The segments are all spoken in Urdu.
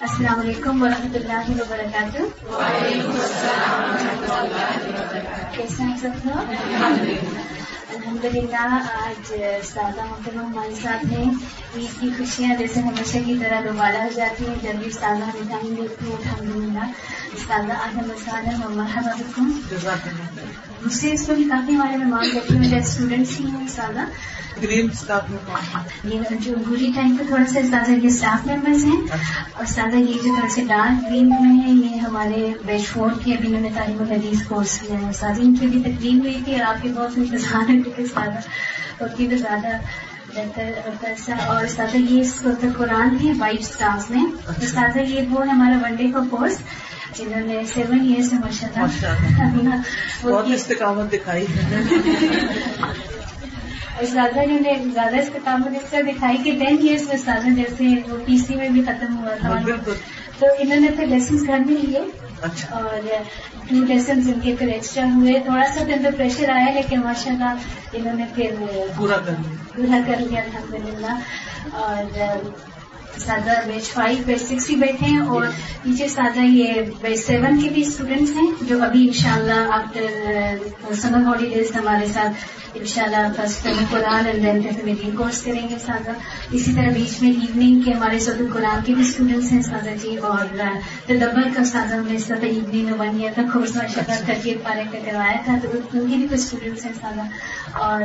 السلام علیکم ورحمۃ اللہ وبرکاتہ۔ کیسے ہیں سب لوگ؟ الحمد للہ آج سادہ محترم ہمارے ساتھ ہیں عید کی خوشیاں جیسے ہمیشہ کی طرح دوبارہ ہو جاتی ہیں جب بھی سادہ مٹھائی دیتی ہیں الحمد للہ سادہ مسالہ اور مرحبا مجھ سے اس وقت کافی ہمارے مہمان بیٹھے ہوئے اسٹوڈینٹس ہی ہیں سادہ یہ جو گوری ٹائم پہ تھوڑا سا زیادہ یہ اسٹاف ممبرس ہیں اور زیادہ یہ جو تھوڑا سے ڈارک گرین میں ہیں یہ ہمارے بیچ فور کے ابھی انہوں نے تعلیم الحدیث کورس کیا ہے سادہ ان کی بھی تقریب ہوئی تھی اور آپ کے بہت انتظار کیونکہ زیادہ تو زیادہ اور سادہ یہ اس وقت قرآن ہے وائٹ اسٹاف میں۔ تو سادہ یہ وہ ہے ہمارا ون ڈے کا کورس جنہوں نے سیون ایئرس میں ماشاء ماشاء اللہ۔ اللہ وہ بہت کی- استقامت دکھائی۔ انہوں نے زیادہ استقامت اس طرح دکھائی کہ ٹین ایئرس میں سادہ جیسے وہ پی سی میں بھی ختم ہوا تھا۔ بالکل۔ تو انہوں نے پھر لیسنس گھر میں لیے۔ اچھا اور ٹو لیسنس ان کے پھر ایکسٹرا ہوئے تھوڑا سا دن تو پریشر آیا لیکن ماشاء اللہ انہوں نے پھر پورا کر لیا۔ پورا کر لیا الحمد للہ اور سادہ بیچ فائیو بیچ سکس ہی بیٹھے ہیں اور پیچھے سادہ یہ بیچ سیون کے بھی اسٹوڈینٹس ہیں جو ابھی انشاءاللہ آفٹر سمر ہالیڈیز ہمارے ساتھ انشاءاللہ فرسٹ ٹرم قرآن اینڈ دین پھر کورس کریں گے سادہ۔ اسی طرح بیچ میں ایوننگ کے ہمارے سب قرآن کے بھی اسٹوڈینٹس ہیں سادہ جی اور تدبر کا سادہ ہم نے اس طرح ایوننگ میں ون ایئر کا کورس ماشاء اللہ ترکیب پارے کا کروایا تھا تو ان کے بھی کچھ اسٹوڈینٹس ہیں سادہ۔ اور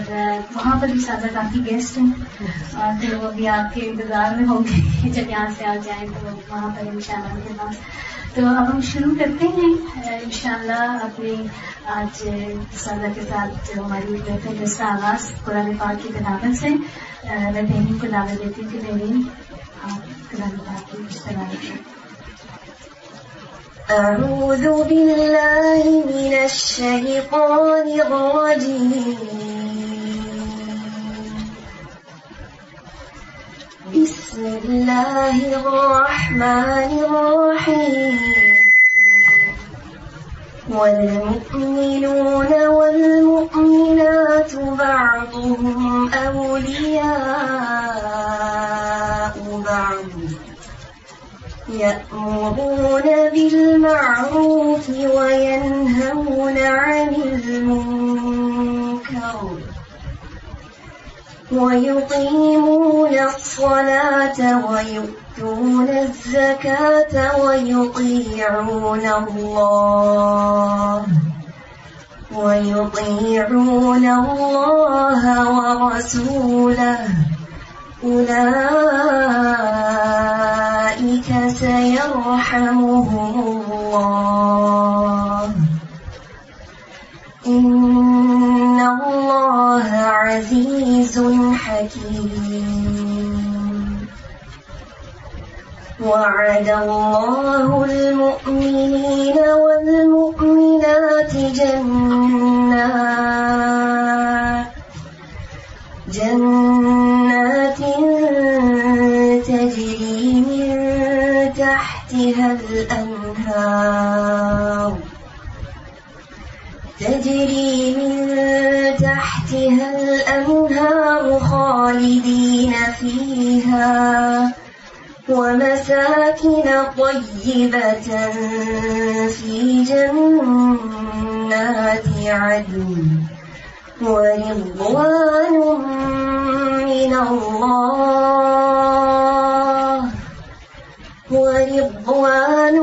وہاں پر بھی سادہ کافی گیسٹ ہیں۔ اور پھر وہ بھی آپ کے انتظار میں ہوں گے۔ جب یہاں سے آ جائیں تو وہاں پر ان شاء اللہ کے پاس تو اب ہم شروع کرتے ہیں۔ ان شاء اللہ اپنی آج سادہ کے ساتھ جو ہماری بیٹھے ہیں جس کا آغاز قرآن پاک کی کتابت سے میں بہنوں کو دعوت دیتی ہوں کہ بہنیں آپ قرآن پاک کی کچھ کریں۔ أعوذ بالله من الشيطان الرجيم بسم الله الرحمن الرحيم. والمؤمنون والمؤمنات بعضهم أولياء بعض. يأمرون بالمعروف وينهون عن المنكر. ويقيمون الصلاة ويؤتون الزكاة ويطيعون الله. ويطيعون الله ورسوله. أولئك سيرحمهم الله. إن الله عزيز حكيم وعد الله المؤمنين والمؤمنات جنات جنات تجري من تحتها الأنهار تجري من تحتها الأنهار خالدين فيها ومساكن طيبة في جنات عدن ورضوان من الله ورضوان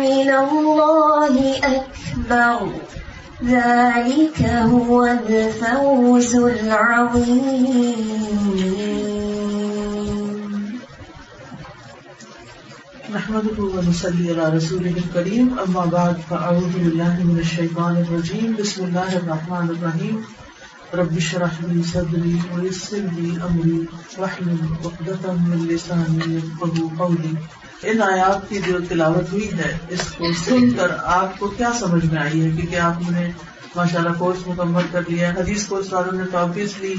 من الله أكبر ذلك هو الفوز العظيم. نحمده ونصلي على رسوله الكريم اما بعد فاعوذ بالله من الشيطان الرجيم. بسم الله الرحمن الرحيم. رب اشرح لي صدري ويسر لي امري واحلل عقدة من لساني يفقهوا قولي. ان آیات کی جو تلاوت ہوئی ہے، اس کو سن کر آپ کو کیا سمجھ میں آئی ہے کیونکہ آپ نے ماشاء اللہ کورس مکمل کر لیا حدیث کورس والوں نے تو آبویسلی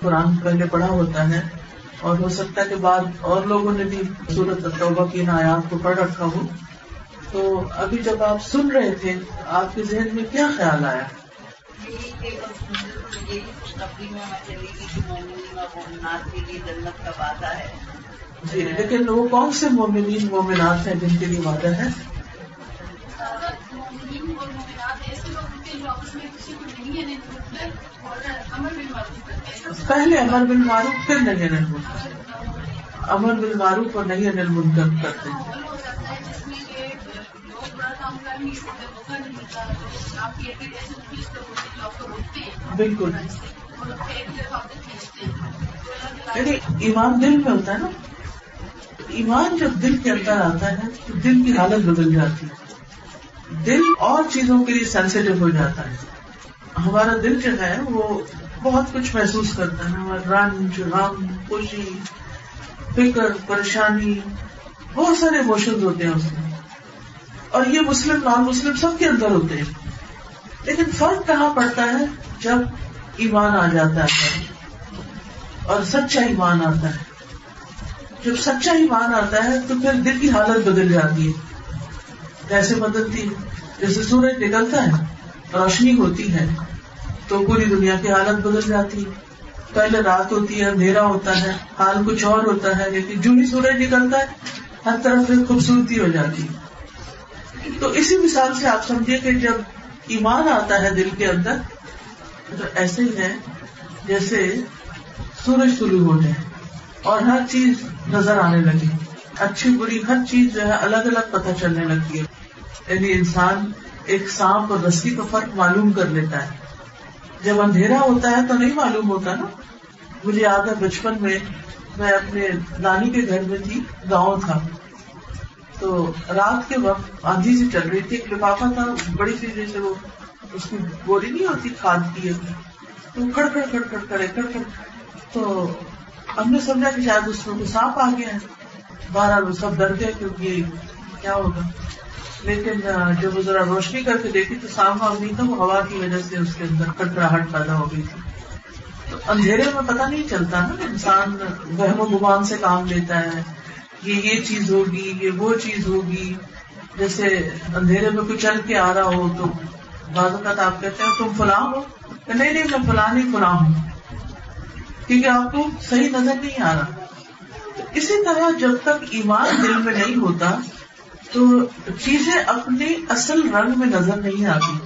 قرآن پہلے پڑھا ہوتا ہے۔ اور ہو سکتا ہے کہ بعد اور لوگوں نے بھی صورت توبہ کی ان آیات کو پڑھ رکھا ہو۔ تو ابھی جب آپ سن رہے تھے، آپ کے ذہن میں کیا خیال آیا؟ خوشخبری میں چلی گئی کہ مومنین اور مومنات کے لیے جنت کا وعدہ ہے۔ جی لیکن وہ کون سے مومنین، مومنات ہیں جن کے لیے وعدہ ہے؟ پہلے امر بن معروف، پھر نہیں انل منکر امر بن معروف اور نہیں انل منکر کرتے ہیں۔ بالکل۔ یعنی ایمان دل میں ہوتا ہے نا؟ ایمان جب دل کے اندر آتا ہے تو دل کی حالت بدل جاتی ہے۔ دل اور چیزوں کے لیے سینسیٹیو ہو جاتا ہے۔ ہمارا دل جو ہے، وہ بہت کچھ محسوس کرتا ہے۔ رنج غم، خوشی، فکر، پریشانی، بہت سارے اموشن ہوتے ہیں اس میں۔ اور یہ مسلم نان مسلم سب کے اندر ہوتے ہیں۔ لیکن فرق کہاں پڑتا ہے؟ جب ایمان آ جاتا ہے اور سچا ایمان آتا ہے۔ جب سچا ایمان آتا ہے تو پھر دل کی حالت بدل جاتی ہے۔ کیسے بدلتی ہے جیسے سورج نکلتا ہے، روشنی ہوتی ہے، تو پوری دنیا کی حالت بدل جاتی ہے۔ پہلے رات ہوتی ہے، اندھیرا ہوتا ہے، حال کچھ اور ہوتا ہے، لیکن جو ہی سورج نکلتا ہے، ہر طرف سے خوبصورتی ہو جاتی ہے۔ تو اسی مثال سے آپ سمجھیے کہ جب ایمان آتا ہے دل کے اندر، تو ایسے ہی ہے جیسے سورج شروع ہو جائے۔ اور ہر چیز نظر آنے لگی۔ اچھی بری ہر چیز جو ہے الگ الگ پتہ چلنے لگتی ہے۔ یعنی انسان ایک سانپ اور رسی کا فرق معلوم کر لیتا ہے۔ جب اندھیرا ہوتا ہے تو نہیں معلوم ہوتا نا۔ مجھے یاد ہے بچپن میں میں اپنے نانی کے گھر میں تھی، گاؤں تھا۔ تو رات کے وقت آندھی سے جی چل رہی تھی، ایک لفافہ تھا، بڑی سی جیسے وہ اس کی بوری نہیں ہوتی، کھاد کی تو کھڑ کھڑ کرے کھڑ۔ تو ہم نے سمجھا کہ شاید اس میں سانپ آ گیا ہے بارہ وہ سب ڈر گئے کیونکہ یہ کیا ہوگا۔ لیکن جب وہ ذرا روشنی کر کے دیکھی تو سانپ آگ نہیں تھا وہ ہوا کی وجہ سے اس کے اندر کٹراہٹ پیدا ہو گئی تھی۔ تو اندھیرے میں پتہ نہیں چلتا نا انسان وہم و گمان سے کام لیتا ہے۔ یہ یہ چیز ہوگی، یہ وہ چیز ہوگی۔ جیسے اندھیرے میں کوئی چل کے آ رہا ہو تو بعض اوقات آپ کہتے ہیں تم فلاں ہو۔ نہیں نہیں، میں فلاں نہیں، فلاں ہوں۔ کیونکہ آپ کو صحیح نظر نہیں آ رہا۔ اسی طرح جب تک ایمان دل میں نہیں ہوتا، تو چیزیں اپنے اصل رنگ میں نظر نہیں آتی۔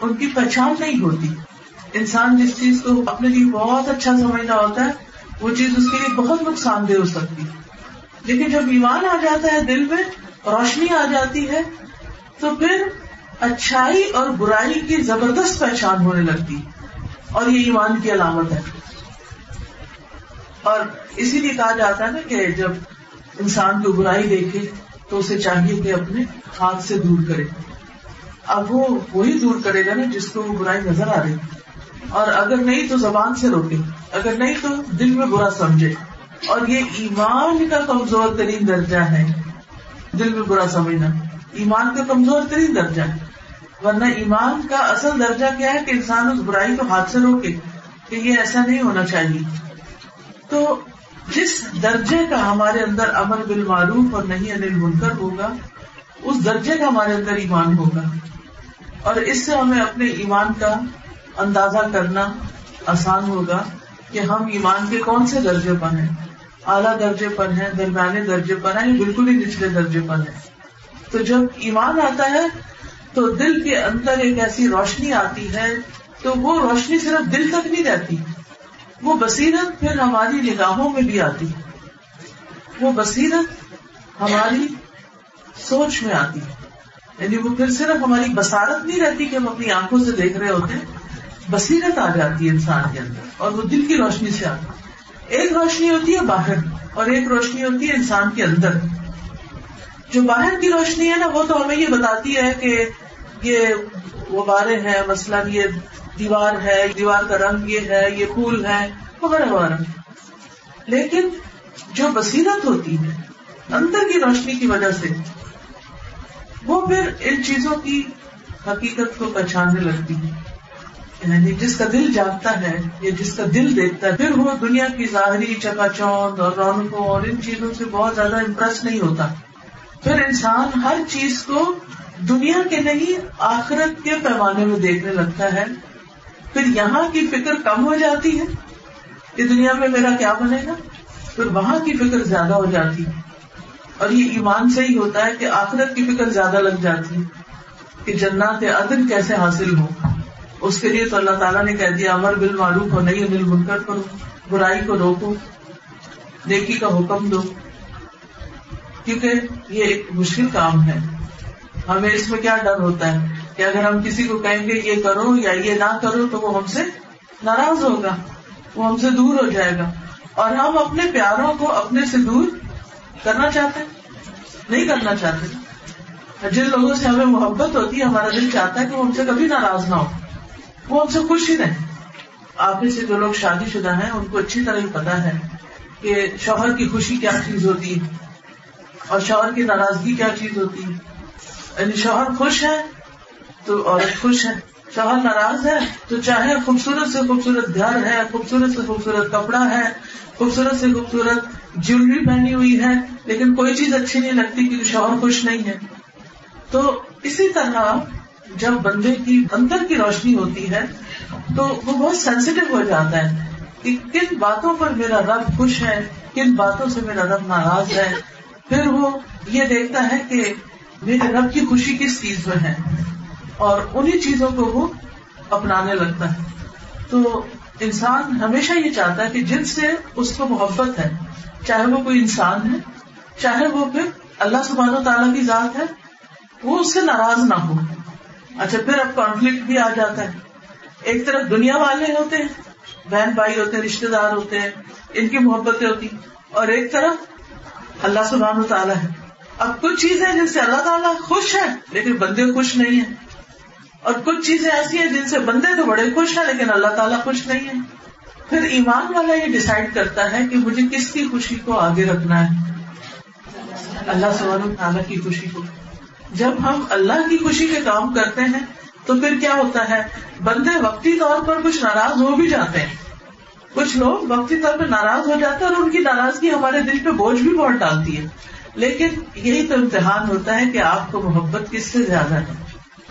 ان کی پہچان نہیں ہوتی۔ انسان جس چیز کو اپنے لیے بہت اچھا سمجھنا ہوتا ہے، وہ چیز اس کے لیے بہت نقصان دہ ہو سکتی۔ لیکن جب ایمان آ جاتا ہے دل میں، روشنی آ جاتی ہے، تو پھر اچھائی اور برائی کی زبردست پہچان ہونے لگتی۔ اور یہ ایمان کی علامت ہے۔ اور اسی لیے کہا جاتا ہے نا کہ جب انسان کو برائی دیکھے تو اسے چاہیے کہ اپنے ہاتھ سے دور کرے۔ اب وہ وہی دور کرے گا نا جس کو وہ برائی نظر آ رہی۔ اور اگر نہیں تو زبان سے روکے۔ اگر نہیں تو دل میں برا سمجھے۔ اور یہ ایمان کا کمزور ترین درجہ ہے۔ دل میں برا سمجھنا۔ ایمان کا کمزور ترین درجہ ہے۔ ورنہ ایمان کا اصل درجہ کیا ہے کہ انسان اس برائی کو ہاتھ سے روکے کہ یہ ایسا نہیں ہونا چاہیے۔ تو جس درجے کا ہمارے اندر امر بالمعروف اور نہیں انل منکر ہوگا، اس درجے کا ہمارے اندر ایمان ہوگا۔ اور اس سے ہمیں اپنے ایمان کا اندازہ کرنا آسان ہوگا کہ ہم ایمان کے کون سے درجے پر ہیں۔ اعلیٰ درجے پر ہیں، درمیانے درجے پر ہیں بالکل ہی نچلے درجے پر ہیں۔ تو جب ایمان آتا ہے تو دل کے اندر ایک ایسی روشنی آتی ہے تو وہ روشنی صرف دل تک نہیں رہتی، وہ بصیرت پھر ہماری نگاہوں میں بھی آتی وہ بصیرت ہماری سوچ میں آتی یعنی وہ پھر صرف ہماری بسارت نہیں رہتی کہ ہم اپنی آنکھوں سے دیکھ رہے ہوتے، بصیرت آ جاتی ہے انسان کے اندر اور وہ دل کی روشنی سے آتی۔ ایک روشنی ہوتی ہے باہر اور ایک روشنی ہوتی ہے انسان کے اندر۔ جو باہر کی روشنی ہے نا، وہ تو ہمیں یہ بتاتی ہے کہ یہ غبارے ہیں، مثلاً یہ دیوار ہے دیوار کا رنگ یہ ہے، یہ پھول ہے وغیرہ وغیرہ۔ لیکن جو بصیرت ہوتی ہے اندر کی روشنی کی وجہ سے، وہ پھر ان چیزوں کی حقیقت کو پہچاننے لگتی ہے۔ یعنی جس کا دل جاگتا ہے یا جس کا دل دیکھتا ہے، پھر وہ دنیا کی ظاہری چکا چوند اور رونقوں اور ان چیزوں سے بہت زیادہ امپریس نہیں ہوتا۔ پھر انسان ہر چیز کو دنیا کے نہیں، آخرت کے پیمانے میں دیکھنے لگتا ہے۔ پھر یہاں کی فکر کم ہو جاتی ہے کہ دنیا میں میرا کیا بنے گا؟ پھر وہاں کی فکر زیادہ ہو جاتی اور یہ ایمان سے ہی ہوتا ہے کہ آخرت کی فکر زیادہ لگ جاتی کہ جنات عدن کیسے حاصل ہو اس کے لیے تو اللہ تعالیٰ نے کہہ دیا، امر بل معروف ہو نہیں مل منکر کرو برائی کو روکو، نیکی کا حکم دو۔ کیونکہ یہ ایک مشکل کام ہے۔ ہمیں اس میں کیا ڈر ہوتا ہے کہ اگر ہم کسی کو کہیں گے یہ کرو یا یہ نہ کرو تو وہ ہم سے ناراض ہوگا، وہ ہم سے دور ہو جائے گا۔ اور ہم اپنے پیاروں کو اپنے سے دور کرنا چاہتے نہیں کرنا چاہتے۔ جن لوگوں سے ہمیں محبت ہوتی ہے، ہمارا دل چاہتا ہے کہ وہ ہم سے کبھی ناراض نہ ہو۔ وہ ہم سے خوش ہی رہے آپ سے جو لوگ شادی شدہ ہیں، ان کو اچھی طرح پتا ہے کہ شوہر کی خوشی کیا چیز ہوتی ہے۔ اور شوہر کی ناراضگی کیا چیز ہوتی ہے؟ یعنی شوہر خوش ہے تو عورت خوش ہے۔ شوہر ناراض ہے تو چاہے خوبصورت سے خوبصورت گھر ہے، خوبصورت سے خوبصورت کپڑا ہے، خوبصورت سے خوبصورت جیولری پہنی ہوئی ہے، لیکن کوئی چیز اچھی نہیں لگتی کیونکہ شوہر خوش نہیں ہے۔ تو اسی طرح جب بندے کی اندر کی روشنی ہوتی ہے تو وہ بہت سینسیٹیو ہو جاتا ہے کہ کن باتوں پر میرا رب خوش ہے، کن باتوں سے میرا رب ناراض ہے۔ پھر وہ یہ دیکھتا ہے کہ میرے رب کی خوشی کس چیز میں ہے اور انہیں چیزوں کو وہ اپنانے لگتا ہے۔ تو انسان ہمیشہ یہ چاہتا ہے کہ جن سے اس کو محبت ہے، چاہے وہ کوئی انسان ہے، چاہے وہ پھر اللہ سبحانہ و تعالیٰ کی ذات ہے، وہ اس سے ناراض نہ ہو۔ اچھا پھر اب کانفلکٹ بھی آ جاتا ہے۔ ایک طرف دنیا والے ہوتے ہیں، بہن بھائی ہوتے ہیں رشتے دار ہوتے ہیں، ان کی محبتیں ہوتی اور ایک طرف اللہ سبحانہ تعالیٰ ہے۔ اب کچھ چیزیں جن سے اللہ تعالیٰ خوش ہے لیکن بندے خوش نہیں ہیں۔ اور کچھ چیزیں ایسی ہیں جن سے بندے تو بڑے خوش ہیں، لیکن اللہ تعالیٰ خوش نہیں ہے پھر ایمان والا یہ ڈسائڈ کرتا ہے کہ مجھے کس کی خوشی کو آگے رکھنا ہے۔ اللہ سبحانہ تعالیٰ کی خوشی کو۔ جب ہم اللہ کی خوشی کے کام کرتے ہیں، تو پھر کیا ہوتا ہے؟ بندے وقتی طور پر کچھ ناراض ہو بھی جاتے ہیں۔ کچھ لوگ وقتی طور پر ناراض ہو جاتے ہیں اور ان کی ناراضگی ہمارے دل پہ بوجھ بھی بہت ڈالتی ہے۔ لیکن یہی تو امتحان ہوتا ہے کہ آپ کو محبت کس سے زیادہ ہے؟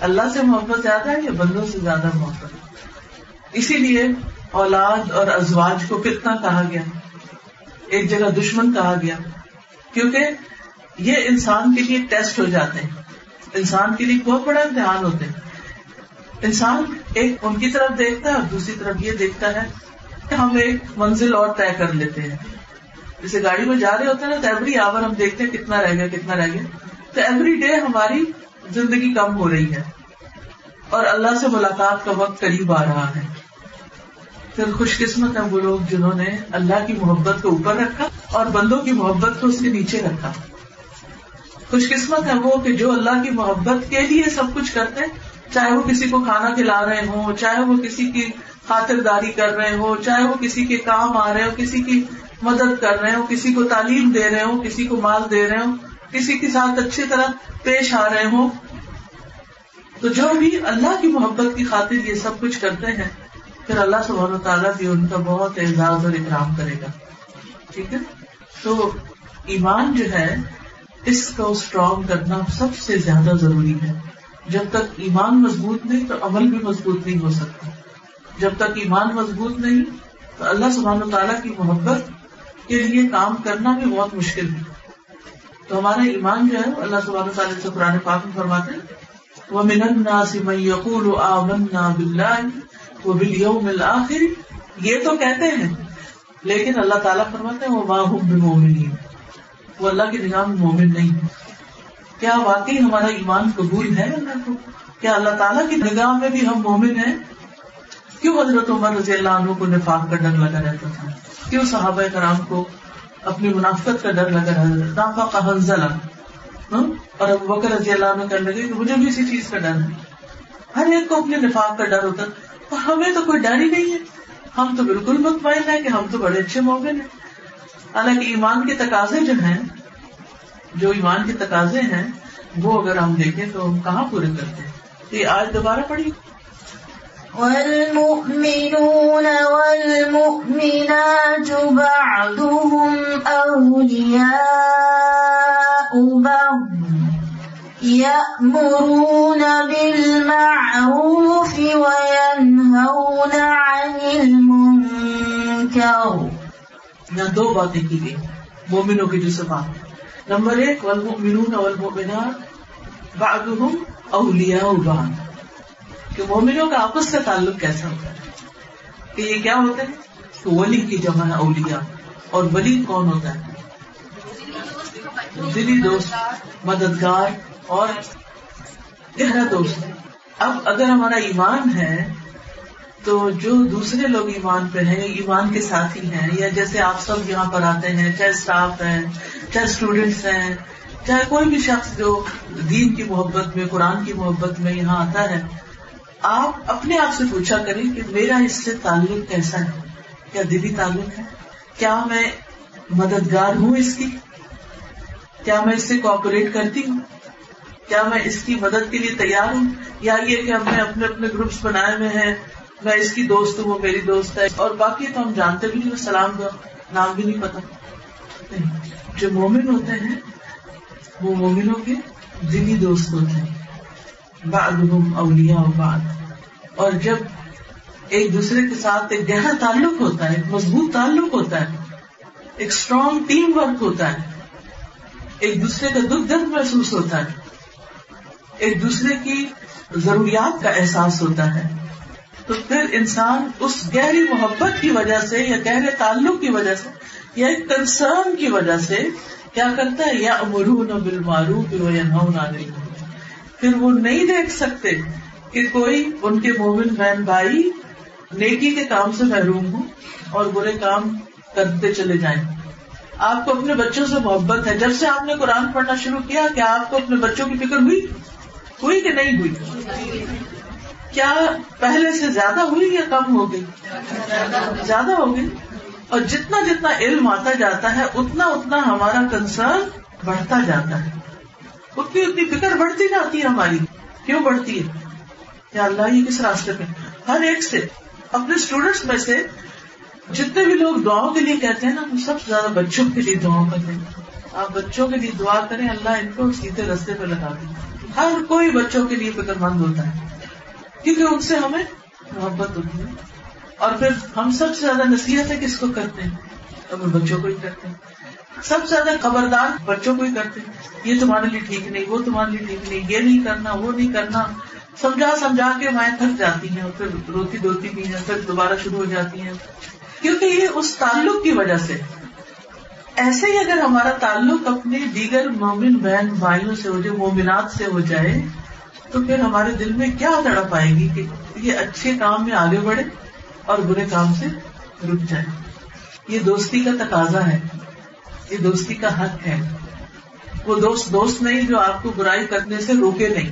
اللہ سے محبت زیادہ ہے یا بندوں سے زیادہ محبت ہے؟ اسی لیے اولاد اور ازواج کو کتنا کہا گیا؟ ایک جگہ دشمن کہا گیا۔ کیونکہ یہ انسان کے لیے ٹیسٹ ہو جاتے ہیں۔ انسان کے لیے بہت بڑا امتحان ہوتے ہیں۔ انسان ایک ان کی طرف دیکھتا ہے اور دوسری طرف یہ دیکھتا ہے۔ کہ ہم ایک منزل اور طے کر لیتے ہیں۔ جیسے گاڑی میں جا رہے ہوتے ہیں نا، تو ایوری آور ہم دیکھتے ہیں کتنا رہ گیا، کتنا رہ گیا۔ تو ایوری ڈے ہماری زندگی کم ہو رہی ہے۔ اور اللہ سے ملاقات کا وقت قریب آ رہا ہے۔ پھر خوش قسمت ہے وہ لوگ جنہوں نے اللہ کی محبت کو اوپر رکھا اور بندوں کی محبت کو اس کے نیچے رکھا۔ خوش قسمت ہے وہ کہ جو اللہ کی محبت کے لیے سب کچھ کرتے چاہے وہ کسی کو کھانا کھلا رہے ہوں، چاہے وہ کسی کی خاطرداری کر رہے ہو، چاہے وہ کسی کے کام آ رہے ہو، کسی کی مدد کر رہے ہو، کسی کو تعلیم دے رہے ہوں کسی کو مال دے رہے ہوں کسی کے ساتھ اچھی طرح پیش آ رہے ہوں تو جو بھی اللہ کی محبت کی خاطر یہ سب کچھ کرتے ہیں، پھر اللہ سبحانہ و تعالیٰ بھی ان کا بہت اعزاز اور اکرام کرے گا۔ ٹھیک ہے؟ تو ایمان جو ہے، اس کو اسٹرانگ کرنا سب سے زیادہ ضروری ہے۔ جب تک ایمان مضبوط نہیں، تو عمل بھی مضبوط نہیں ہو سکتا۔ جب تک ایمان مضبوط نہیں، تو اللہ سبحانہ و تعالیٰ کی محبت کے لیے کام کرنا بھی بہت مشکل ہے۔ تو ہمارا ایمان جو ہے، اللہ سبحانہ تعالیٰ سے قرآن پاک میں فرماتے ہیں وہ من الناس من یقول آمنا باللہ و بالیوم یہ تو کہتے ہیں، لیکن اللہ تعالیٰ فرماتے ہیں وہ ما هم بمؤمنین وہ اللہ کی نگاہ میں مومن نہیں ہے کیا واقعی ہمارا ایمان قبول ہے اللہ کو؟ کیا اللہ تعالیٰ کی نگاہ میں بھی ہم مومن ہیں؟ کیوں حضرت عمر رضی اللہ عنہ کو نفاق کا ڈر لگا رہتا تھا؟ کیوں صحابہ کرام کو اپنی منافقت کا ڈر لگا رہا کا حنزلہ اور ابو بکر رضی اللہ عنہ کرنے لگے کہ مجھے بھی اسی چیز کا ڈر ہے۔ ہر ایک کو اپنے نفاق کا ڈر ہوتا اور ہمیں تو کوئی ڈر ہی نہیں ہے۔ ہم تو بالکل مطمئن ہے کہ ہم تو بڑے اچھے موقع ہیں۔ حالانکہ ایمان کے تقاضے جو ہیں، جو ایمان کے تقاضے ہیں، وہ اگر ہم دیکھیں تو ہم کہاں پورے کرتے ہیں؟ یہ آج دوبارہ پڑھی والمؤمنون والمؤمنات بعضهم أولياء بعض يأمرون بالمعروف وينهون عن المنكر. یہاں دو باتیں کی گئی مومنوں کی جو صفات نمبر ایک، والمؤمنون والمؤمنات بعضهم اولیاء بعض۔ کہ مومنوں کا آپس کا تعلق کیسا ہوتا ہے؟ کہ یہ کیا ہوتا ہے تو ولی کی جمع ہے اولیاء اور ولی کون ہوتا ہے؟ دلی دوست، مددگار اور گہرا دوست۔ اب اگر ہمارا ایمان ہے، تو جو دوسرے لوگ ایمان پہ ہیں، ایمان کے ساتھی ہیں، یا جیسے آپ سب یہاں پر آتے ہیں، چاہے اسٹاف ہیں، چاہے اسٹوڈینٹس ہیں، چاہے کوئی بھی شخص جو دین کی محبت میں، قرآن کی محبت میں یہاں آتا ہے آپ اپنے آپ سے پوچھا کریں کہ میرا اس سے تعلق کیسا ہے؟ کیا دلی تعلق ہے؟ کیا میں مددگار ہوں اس کی؟ کیا میں اس سے کوپریٹ کرتی ہوں؟ کیا میں اس کی مدد کے لیے تیار ہوں؟ یا یہ کہ ہم نے اپنے اپنے گروپس بنائے ہوئے ہیں، میں اس کی دوست ہوں، وہ میری دوست ہے، اور باقی تو ہم جانتے بھی نہیں وہ سلام دو نام بھی نہیں پتا۔ جو مومن ہوتے ہیں، وہ مومنوں کے دلی دوست ہوتے ہیں۔ بعضهم اولیاء بعض۔ اور جب ایک دوسرے کے ساتھ ایک گہرا تعلق ہوتا ہے، ایک مضبوط تعلق ہوتا ہے، ایک اسٹرانگ ٹیم ورک ہوتا ہے، ایک دوسرے کا دکھ درد محسوس ہوتا ہے، ایک دوسرے کی ضروریات کا احساس ہوتا ہے، تو پھر انسان اس گہری محبت کی وجہ سے یا گہرے تعلق کی وجہ سے یا ایک کنسرن کی وجہ سے کیا کرتا ہے؟ یا امرون بال معروف پھر وہ نہیں دیکھ سکتے کہ کوئی ان کے مومن بہن بھائی نیکی کے کام سے محروم ہوں اور برے کام کرتے چلے جائیں۔ آپ کو اپنے بچوں سے محبت ہے۔ جب سے آپ نے قرآن پڑھنا شروع کیا کیا آپ کو اپنے بچوں کی فکر ہوئی؟ ہوئی کہ نہیں ہوئی؟ کیا پہلے سے زیادہ ہوئی یا کم ہو گئی؟ زیادہ ہو گئی۔ اور جتنا جتنا علم آتا جاتا ہے، اتنا اتنا ہمارا کنسرن بڑھتا جاتا ہے۔ اتنی اتنی فکر بڑھتی جاتی ہے ہماری۔ کیوں بڑھتی ہے؟ یا اللہ، یہ کس راستے پہ؟ ہر ایک سے، اپنے اسٹوڈینٹس میں سے جتنے بھی لوگ دعاؤں کے لیے کہتے ہیں نا وہ سب سے زیادہ بچوں کے لیے دعاؤں کرتے ہیں۔ آپ بچوں کے لیے دعا کریں، اللہ ان کو سیدھے رستے پہ لگا دیں ہر کوئی بچوں کے لیے فکر مند ہوتا ہے۔ کیونکہ ان سے ہمیں محبت ہوتی ہے۔ اور پھر ہم سب سے زیادہ نصیحت ہے کس کو کرتے ہیں؟ اپنے بچوں کو ہی کرتے ہیں۔ سب سے زیادہ خبردار بچوں کو ہی کرتے ہیں۔ یہ تمہارے لیے ٹھیک نہیں، وہ تمہارے لیے ٹھیک نہیں، یہ نہیں کرنا، وہ نہیں کرنا۔ سمجھا سمجھا کے مائیں تھک جاتی ہیں اور پھر روتی دھوتی بھی ہیں، پھر دوبارہ شروع ہو جاتی ہیں۔ کیونکہ یہ اس تعلق کی وجہ سے۔ ایسے ہی اگر ہمارا تعلق اپنے دیگر مومن بہن بھائیوں سے ہو جائے، مومنات سے ہو جائے، تو پھر ہمارے دل میں کیا تڑپ آئے گی کہ یہ اچھے کام میں آگے بڑھے اور برے کام سے رک جائے۔ یہ دوستی کا تقاضا ہے، یہ دوستی کا حق ہے۔ وہ دوست دوست نہیں جو آپ کو برائی کرنے سے روکے نہیں۔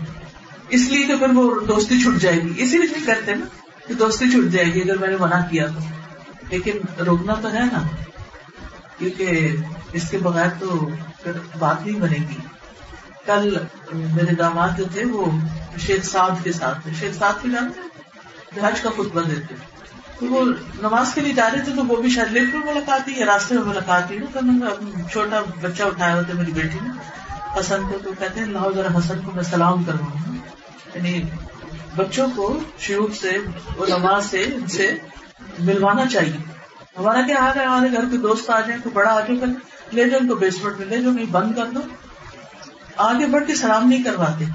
اس لیے کہ پھر وہ دوستی چھٹ جائے گی۔ اسی لیے کرتے نا کہ دوستی چھٹ جائے گی اگر میں نے منع کیا تو۔ لیکن روکنا تو ہے نا، کیونکہ اس کے بغیر تو پھر بات نہیں بنے گی۔ کل میرے داماد جو تھے وہ شیخ سعد کے ساتھ تھے۔ شیخ سعد کے جانتے حج کا خطبہ دیتے۔ وہ نماز کے لیے جا رہے تھے تو وہ بھی شاید لفٹ میں ملاقات یا راستے میں ملاقات ہوئی تو میں چھوٹا بچہ اٹھایا ہوتا میری بیٹی نے حسن کو، تو کہتے ہیں لاہو ذرا حسن کو میں سلام کروں یعنی بچوں کو شروع سے نماز سے ان سے ملوانا چاہیے۔ ہمارا کیا حال ہے؟ ہمارے گھر کے دوست آ جائیں تو بڑا آ جاؤ کر، لے جاؤ ان کو بیسمنٹ میں، لے جاؤ نہیں بند کر دو۔ آگے بڑھ کے سلام نہیں کرواتے۔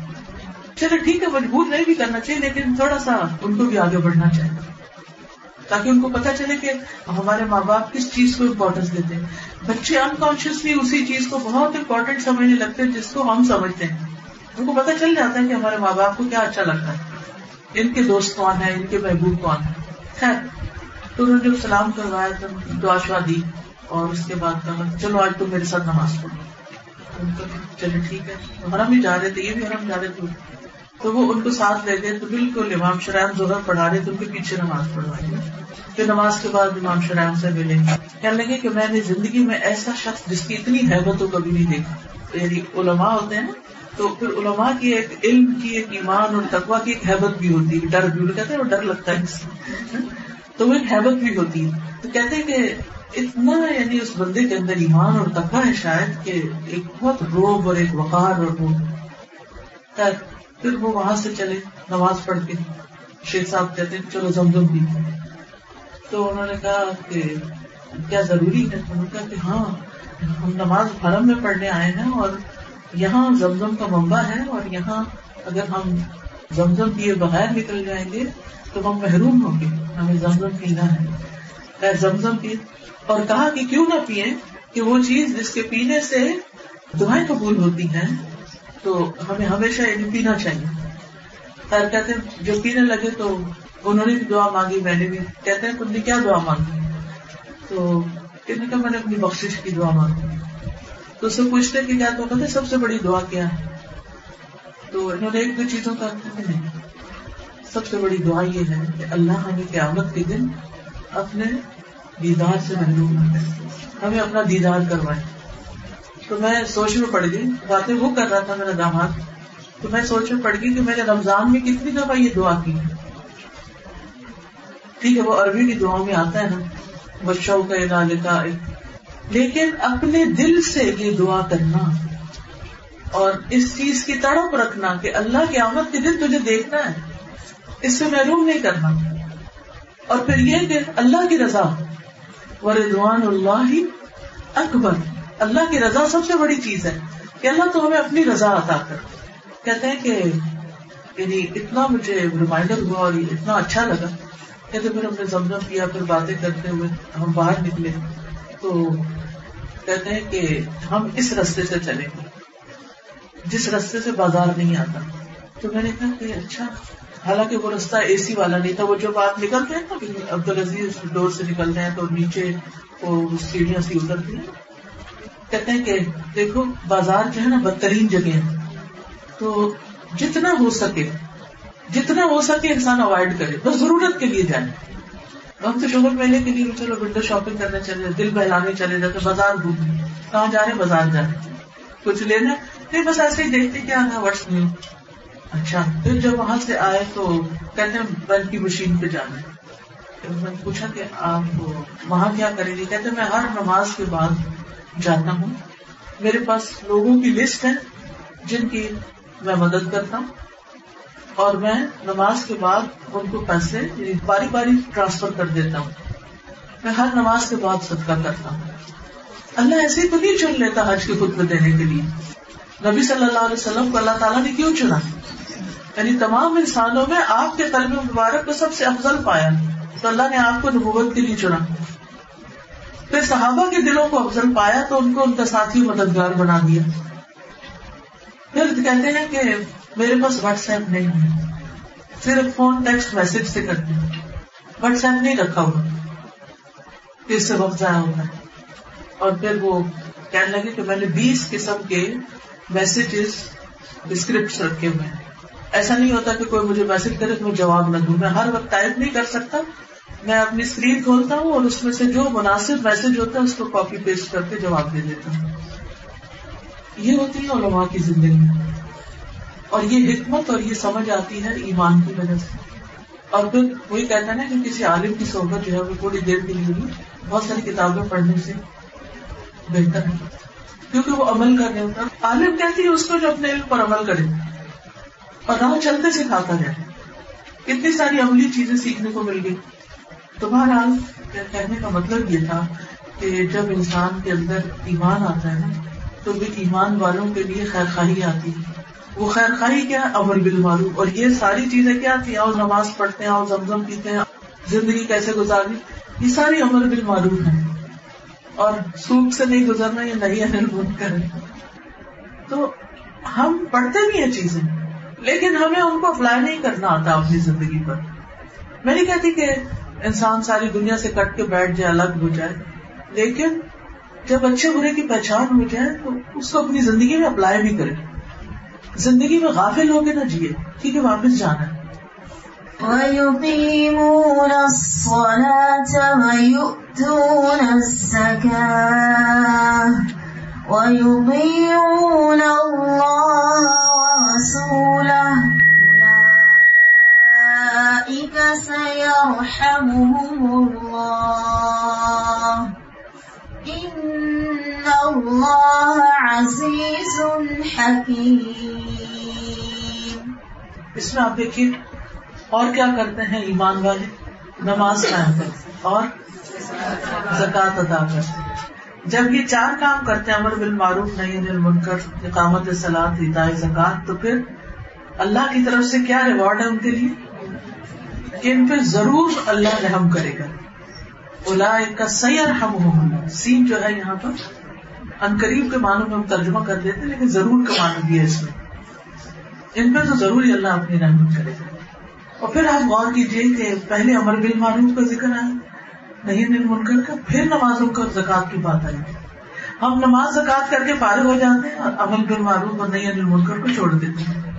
چلے ٹھیک ہے، مجبور نہیں بھی کرنا چاہیے، لیکن تھوڑا سا ان کو بھی آگے بڑھنا چاہیے۔ تاکہ ان کو پتا چلے کہ ہمارے ماں باپ کس چیز کو امپورٹینس دیتے ہیں۔ بچے انکانشیسلی اسی چیز کو بہت امپورٹینٹ سمجھنے لگتے ہیں جس کو ہم سمجھتے ہیں۔ ان کو پتا چل جاتا ہے کہ ہمارے ماں باپ کو کیا اچھا لگتا ہے۔ ان کے دوست کون ہے ان کے محبوب کون ہے خیر، تو انہوں نے جب سلام کروایا تو دعا شوا دی اور اس کے بعد کہا، چلو آج تم میرے ساتھ نماز پڑھو۔ چلے ٹھیک ہے، ہم بھی جا رہے تھے، یہ بھی ہم جا رہے تھے۔ تو وہ ان کو ساتھ لے گئے تو بالکل امام شرائم ظہر پڑھا رہے تھے ان کے پیچھے نماز پڑھوائیں پھر نماز کے بعد امام شرائم سے ملے۔ کہنے لگے کہ میں نے زندگی میں ایسا شخص جس کی اتنی حیبت کبھی نہیں دیکھا۔ یعنی علماء ہوتے ہیں نا، تو پھر علماء کی ایک علم کی ایک ایمان اور تقوا کی ایک حیبت بھی ہوتی ہے، ڈر بھی کہتے ہیں وہ ڈر لگتا ہے تو وہ ایک حیبت بھی ہوتی ہے۔ تو کہتے ہیں کہ اتنا یعنی اس بندے کے اندر ایمان اور تقوا ہے شاید کہ ایک بہت روب اور ایک وقار اور پھر وہ وہاں سے چلے، نماز پڑھ کے شیخ صاحب کہتے ہیں، چلو زمزم بھی۔ تو انہوں نے کہا کہ کیا ضروری ہے؟ تو کہا کہ ہاں ہم نماز حرم میں پڑھنے آئے ہیں اور یہاں زمزم کا منبع ہے اور یہاں اگر ہم زمزم پیے بغیر نکل جائیں گے تو ہم محروم ہوں گے۔ ہمیں زمزم پینا ہے۔ خیر، زمزم پی اور کہا کہ کیوں نہ پیئے کہ وہ چیز جس کے پینے سے دعائیں قبول ہوتی ہیں تو ہمیں ہمیشہ پینا چاہیے۔ خیر، کہتے ہیں، جو پینے لگے تو انہوں نے بھی دعا مانگی، میں نے بھی۔ کہتے ہیں تم نے کیا دعا مانگی؟ تو کہنے کا میں نے اپنی بخش کی دعا مانگی۔ تو اس سے پوچھتے کہ کیا تو کہتے سب سے بڑی دعا کیا ہے؟ تو انہوں نے ایک دو چیزوں کا نہیں، سب سے بڑی دعا یہ ہے کہ اللہ ہمیں قیامت کے دن اپنے دیدار سے محروم رکھے ہمیں اپنا دیدار کروائے۔ تو میں سوچ میں پڑ گئی، باتیں وہ کر رہا تھا میرا داماد، تو میں سوچ میں پڑ گئی کہ میں نے رمضان میں کتنی دفعہ یہ دعا کی ٹھیک ہے، وہ عربی کی دعاؤں میں آتا ہے نا بچوں کا ادارے کا لیکن اپنے دل سے یہ دعا کرنا اور اس چیز کی تڑپ رکھنا کہ اللہ کی آمد کے دن تجھے دیکھنا ہے، اس سے محروم نہیں کرنا۔ اور پھر یہ کہ اللہ کی رضا و رضوان اللہ ہی اکبر اللہ کی رضا سب سے بڑی چیز ہے کہ اللہ تو ہمیں اپنی رضا عطا کر کہتے ہیں کہ یعنی اتنا مجھے ریمائنڈر ہوا اور اتنا اچھا لگا کہتے پھر ہم نے زمزم کیا، پھر باتیں کرتے ہوئے ہم باہر نکلے۔ تو کہتے ہیں کہ ہم اس رستے سے چلیں گے جس رستے سے بازار نہیں آتا۔ تو میں نے کہا کہ اچھا حالانکہ وہ رستہ اے سی والا نہیں تھا، وہ جب آپ نکلتے ہیں نا عبد العزیز ڈور سے نکلتے ہیں تو نیچے وہ سیڑھیاں سی اترتی ہیں کہتے ہیں کہ دیکھو بازار جو ہے نا بدترین جگہ ہے۔ تو جتنا ہو سکے، جتنا ہو سکے انسان اوائڈ کرے، بس ضرورت کے لیے جائیں ہم تو شوہر میلے کے لیے چلو ونڈو شاپنگ کرنے چلے، دل بہلانے چلے جاتے بازار گھومنے کہاں جا رہے بازار جانے کچھ لینا؟ نہیں، بس ایسے ہی دیکھتے کیا ہے ورڈ میں اچھا پھر جب وہاں سے آئے تو کہتے ہیں بل کی مشین پہ جانا میں نے پوچھا کہ آپ وہاں کیا کریں گے؟ کہتے میں ہر نماز کے بعد جاتا ہوں۔ میرے پاس لوگوں کی لسٹ ہے جن کی میں مدد کرتا ہوں۔ اور میں نماز کے بعد ان کو پیسے یعنی باری باری ٹرانسفر کر دیتا ہوں۔ میں ہر نماز کے بعد صدقہ کرتا ہوں۔ اللہ ایسے تو نہیں چن لیتا حج کے خطبے دینے کے لیے۔ نبی صلی اللہ علیہ وسلم کو اللہ تعالیٰ نے کیوں چنا؟ یعنی تمام انسانوں میں آپ کے قلب مبارک کو سب سے افضل پایا۔ تو اللہ نے آپ کو نبوت کے لیے چنا۔ پھر صحابہ کے دلوں کو افضل پایا تو ان کو ان کا ساتھی مددگار بنا دیا۔ پھر کہتے ہیں کہ میرے پاس واٹس ایپ نہیں ہے۔ صرف فون ٹیکسٹ میسج سے کرتے ہیں واٹس ایپ نہیں رکھا ہوا۔ اس سے وقت ضائع ہوتا ہے اور پھر وہ کہنے لگے کہ میں نے بیس قسم کے میسجز اسکرپٹ رکھے ہوئے ہیں۔ ایسا نہیں ہوتا کہ کوئی مجھے میسج کرے تو میں جواب نہ دوں۔ میں ہر وقت ٹائپ نہیں کر سکتا۔ میں اپنی اسکرین کھولتا ہوں اور اس میں سے جو مناسب میسج ہوتا ہے اس کو کاپی پیسٹ کر کے جواب دے دیتا ہوں۔ یہ ہوتی ہے علماء کی زندگی۔ اور یہ حکمت اور یہ سمجھ آتی ہے ایمان کی وجہ سے۔ اور پھر وہی کہتا ہے نا کہ کسی عالم کی صحبت جو ہے وہ تھوڑی دیر کے لیے بھی بہت ساری کتابیں پڑھنے سے بہتر ہے۔ کیونکہ وہ عمل کرنے ہوتا عالم کہتی ہے اس کو جو اپنے علم پر عمل کرے۔ اور راہ چلتے سکھاتا جائے کتنی ساری عملی چیزیں سیکھنے کو مل گئی۔ تو بہرحال کہنے کا مطلب یہ تھا کہ جب انسان کے اندر ایمان آتا ہے نا، تو بھی ایمان والوں کے لیے خیر خواہی آتی ہے۔ وہ خیر خواہی کیا امر بل اور یہ ساری چیزیں کیا تھی اور نماز پڑھتے ہیں اور زمزم پیتے ہیں، زندگی کیسے گزارنی یہ ساری امر بل معروف ہے اور سوکھ سے نہیں گزرنا، یہ نہیں کریں۔ تو ہم پڑھتے بھی ہیں چیزیں، لیکن ہمیں ان کو اپلائی نہیں کرنا آتا اپنی زندگی پر۔ میں نہیں کہتی کہ انسان ساری دنیا سے کٹ کے بیٹھ جائے، الگ ہو جائے۔ لیکن جب اچھے برے کی پہچان ہو جائے تو اس کو اپنی زندگی میں اپلائی بھی کرے۔ زندگی میں غافل ہو کے نہ جیے، ٹھیک ہے، واپس جانا ہے۔ وَيُقِيمُونَ الصَّلَاةَ وَيُؤْتُونَ الزَّكَاةَ وَيُطِيعُونَ اللَّهَ وَرَسُولَهُ أُولَئِكَ سَيَرْحَمُهُمُ اللَّهُ. إِنَّ اللَّهَ عَزِيزٌ حَكِيمٌ. اس میں آپ دیکھیے، اور کیا کرتے ہیں ایمان والے؟ نماز قائم کرتے اور زکوٰۃ ادا کرتے جب یہ چار کام کرتے ہیں، امر بالمعروف نہیں انل منکر اقامت سلاد ہدایت زکات تو پھر اللہ کی طرف سے کیا ریوارڈ ہے ان کے لیے؟ ان پہ ضرور اللہ رحم کرے گا۔ اولا کا سیر ہم ہونا سین جو ہے یہاں پر، ان قریب کے معنوں میں ہم ترجمہ کر دیتے لیکن ضرور کا معنی بھی ہے اس میں۔ ان پہ تو ضرور ہی اللہ اپنی رحمت کرے گا۔ اور پھر آپ غور کیجیے کہ پہلے امر بل معروف کا ذکر ہے نہیں دن منکر کا، پھر نمازوں کا زکات کی بات آئی۔ ہم نماز زکات کر کے فارغ ہو جاتے ہیں اور امل بل معروف اور نہیں دن منکر کو چھوڑ دیتے ہیں۔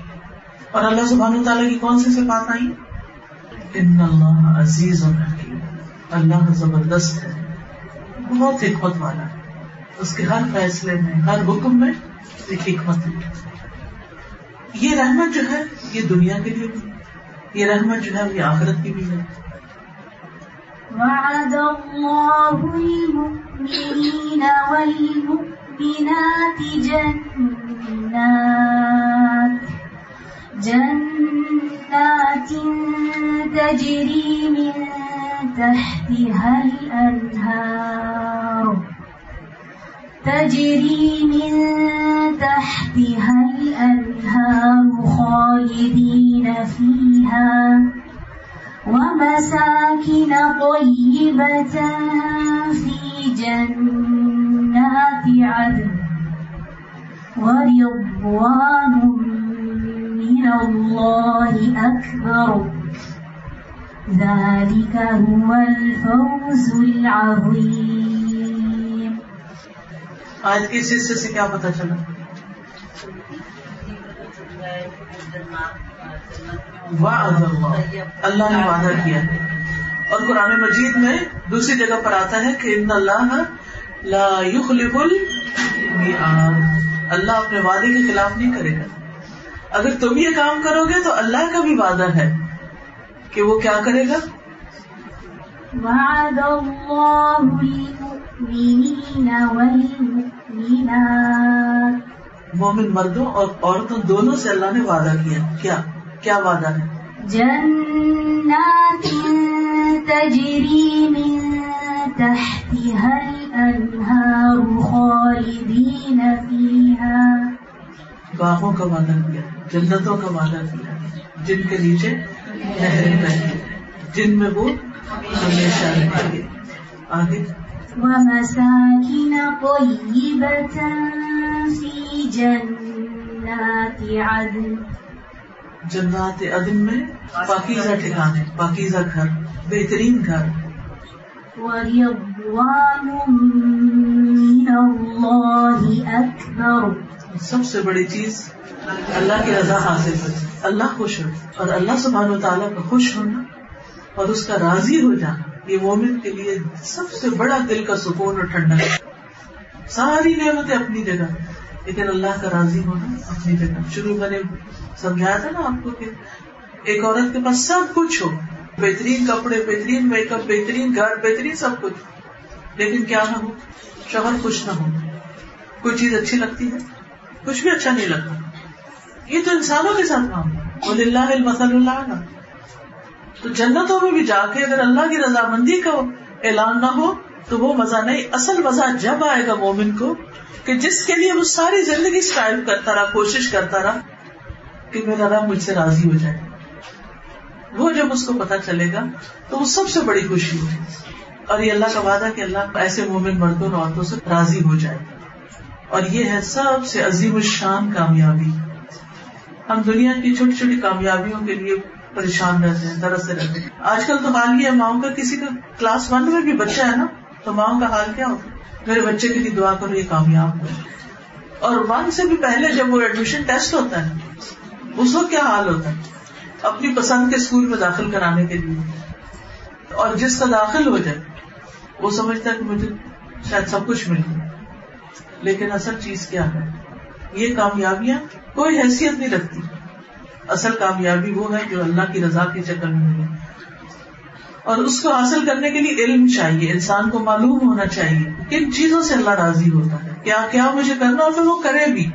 اور اللہ سبحانہ تعالیٰ کی کون سی صفات آئی ان اللہ عزیز و حکیم اللہ زبردست ہے۔ بہت حکمت والا ہے۔ اس کے ہر فیصلے میں، ہر حکم میں ایک حکمت ہے۔ یہ رحمت جو ہے، یہ دنیا کے لیے بھی۔ یہ رحمت جو ہے، یہ آخرت کی بھی ہے۔ وعد الله المؤمنين والمؤمنات جنات۔ جنات تجري من تحتها الأنهار تجري من تحتها الأنهار خالدين فيها ومساكن طيبة في جنات عدن. ورضوان من الله أكبر ذلك هو الفوز العظيم۔ آج کے اس حصے سے کیا پتا چلا؟ وعد اللہ۔ اللہ نے وعدہ کیا۔ اور قرآن مجید میں دوسری جگہ پر آتا ہے کہ ان اللہ لا يخلف المیعاد۔ اللہ اپنے وعدے کے خلاف نہیں کرے گا۔ اگر تم یہ کام کرو گے تو اللہ کا بھی وعدہ ہے کہ وہ کیا کرے گا؟ وعد المؤمنين والمؤمنات. مومن مردوں اور عورتوں دونوں سے اللہ نے وعدہ کیا۔ کیا؟ کیا وعدہ ہے؟ جنات تجري من تحتها الأنهار خالدين فيها باغوں کا وعدہ کیا جنتوں کا وعدہ کیا جن کے نیچے نہریں بہتی جن میں وہ ہمیشہ رہیں گے آگے۔ ومساكن طيبة في جنات عدن۔ جنات عدن میں پاکیزہ ٹھکانے پاکیزہ گھر بہترین گھر۔ ورضوان من الله أكبر۔ سب سے بڑی چیز اللہ کی رضا حاصل ہو اللہ خوش ہو۔ اور اللہ سبحانہ و تعالیٰ کا خوش ہونا اور اس کا راضی ہو جانا، یہ مومن کے لیے سب سے بڑا دل کا سکون اور ٹھنڈا۔ ساری نعمتیں اپنی جگہ، لیکن اللہ کا راضی ہونا اپنی جگہ۔ شروع میں نے سمجھایا تھا نا آپ کو کہ ایک عورت کے پاس سب کچھ ہو۔ بہترین کپڑے، بہترین میک اپ، بہترین گھر، بہترین سب کچھ۔ لیکن کیا نہ ہو؟ شوہر خوش نہ ہو۔ کوئی چیز اچھی لگتی ہے؟ کچھ بھی اچھا نہیں لگتا۔ یہ تو انسانوں کے ساتھ کام ہے۔ اللہ المسل اللہ تو جنتوں میں بھی جا کے اگر اللہ کی رضامندی کا اعلان نہ ہو، تو وہ مزہ نہیں۔ اصل مزہ جب آئے گا مومن کو کہ جس کے لیے وہ ساری زندگی اسٹائل کرتا رہا، کوشش کرتا رہا کہ میرا رب مجھ سے راضی ہو جائے۔ وہ جب اس کو پتا چلے گا، تو وہ سب سے بڑی خوشی ہوگی اور یہ اللہ کا وعدہ کہ اللہ ایسے مومن مردوں اور عورتوں سے راضی ہو جائے۔ گا اور یہ ہے سب سے عظیم الشان کامیابی۔ ہم دنیا کی چھوٹی چھوٹی کامیابیوں کے لیے پریشان رہتے ہیں طرح رہتے ہیں۔ آج کل تو حال یہ ماؤں کا کسی کا کلاس ون میں بھی بچہ ہے نا، تو ماؤں کا حال کیا ہوتا ہے؟ میرے بچے کے لیے دعا کرو، یہ کامیاب ہو۔ اور ون سے بھی پہلے جب وہ ایڈمیشن ٹیسٹ ہوتا ہے، اس وقت کیا حال ہوتا ہے؟ اپنی پسند کے اسکول میں داخل کرانے کے لیے۔ اور جس کا داخل ہو جائے، وہ سمجھتا ہے کہ مجھے شاید سب کچھ مل گیا۔ لیکن اصل چیز کیا ہے؟ یہ کامیابیاں کوئی حیثیت نہیں رکھتی۔ اصل کامیابی وہ ہے جو اللہ کی رضا کی شکل میں ملے اور اس کو حاصل کرنے کے لیے علم چاہیے، انسان کو معلوم ہونا چاہیے کن چیزوں سے اللہ راضی ہوتا ہے۔ کیا کیا مجھے کرنا اور پھر وہ کرے بھی۔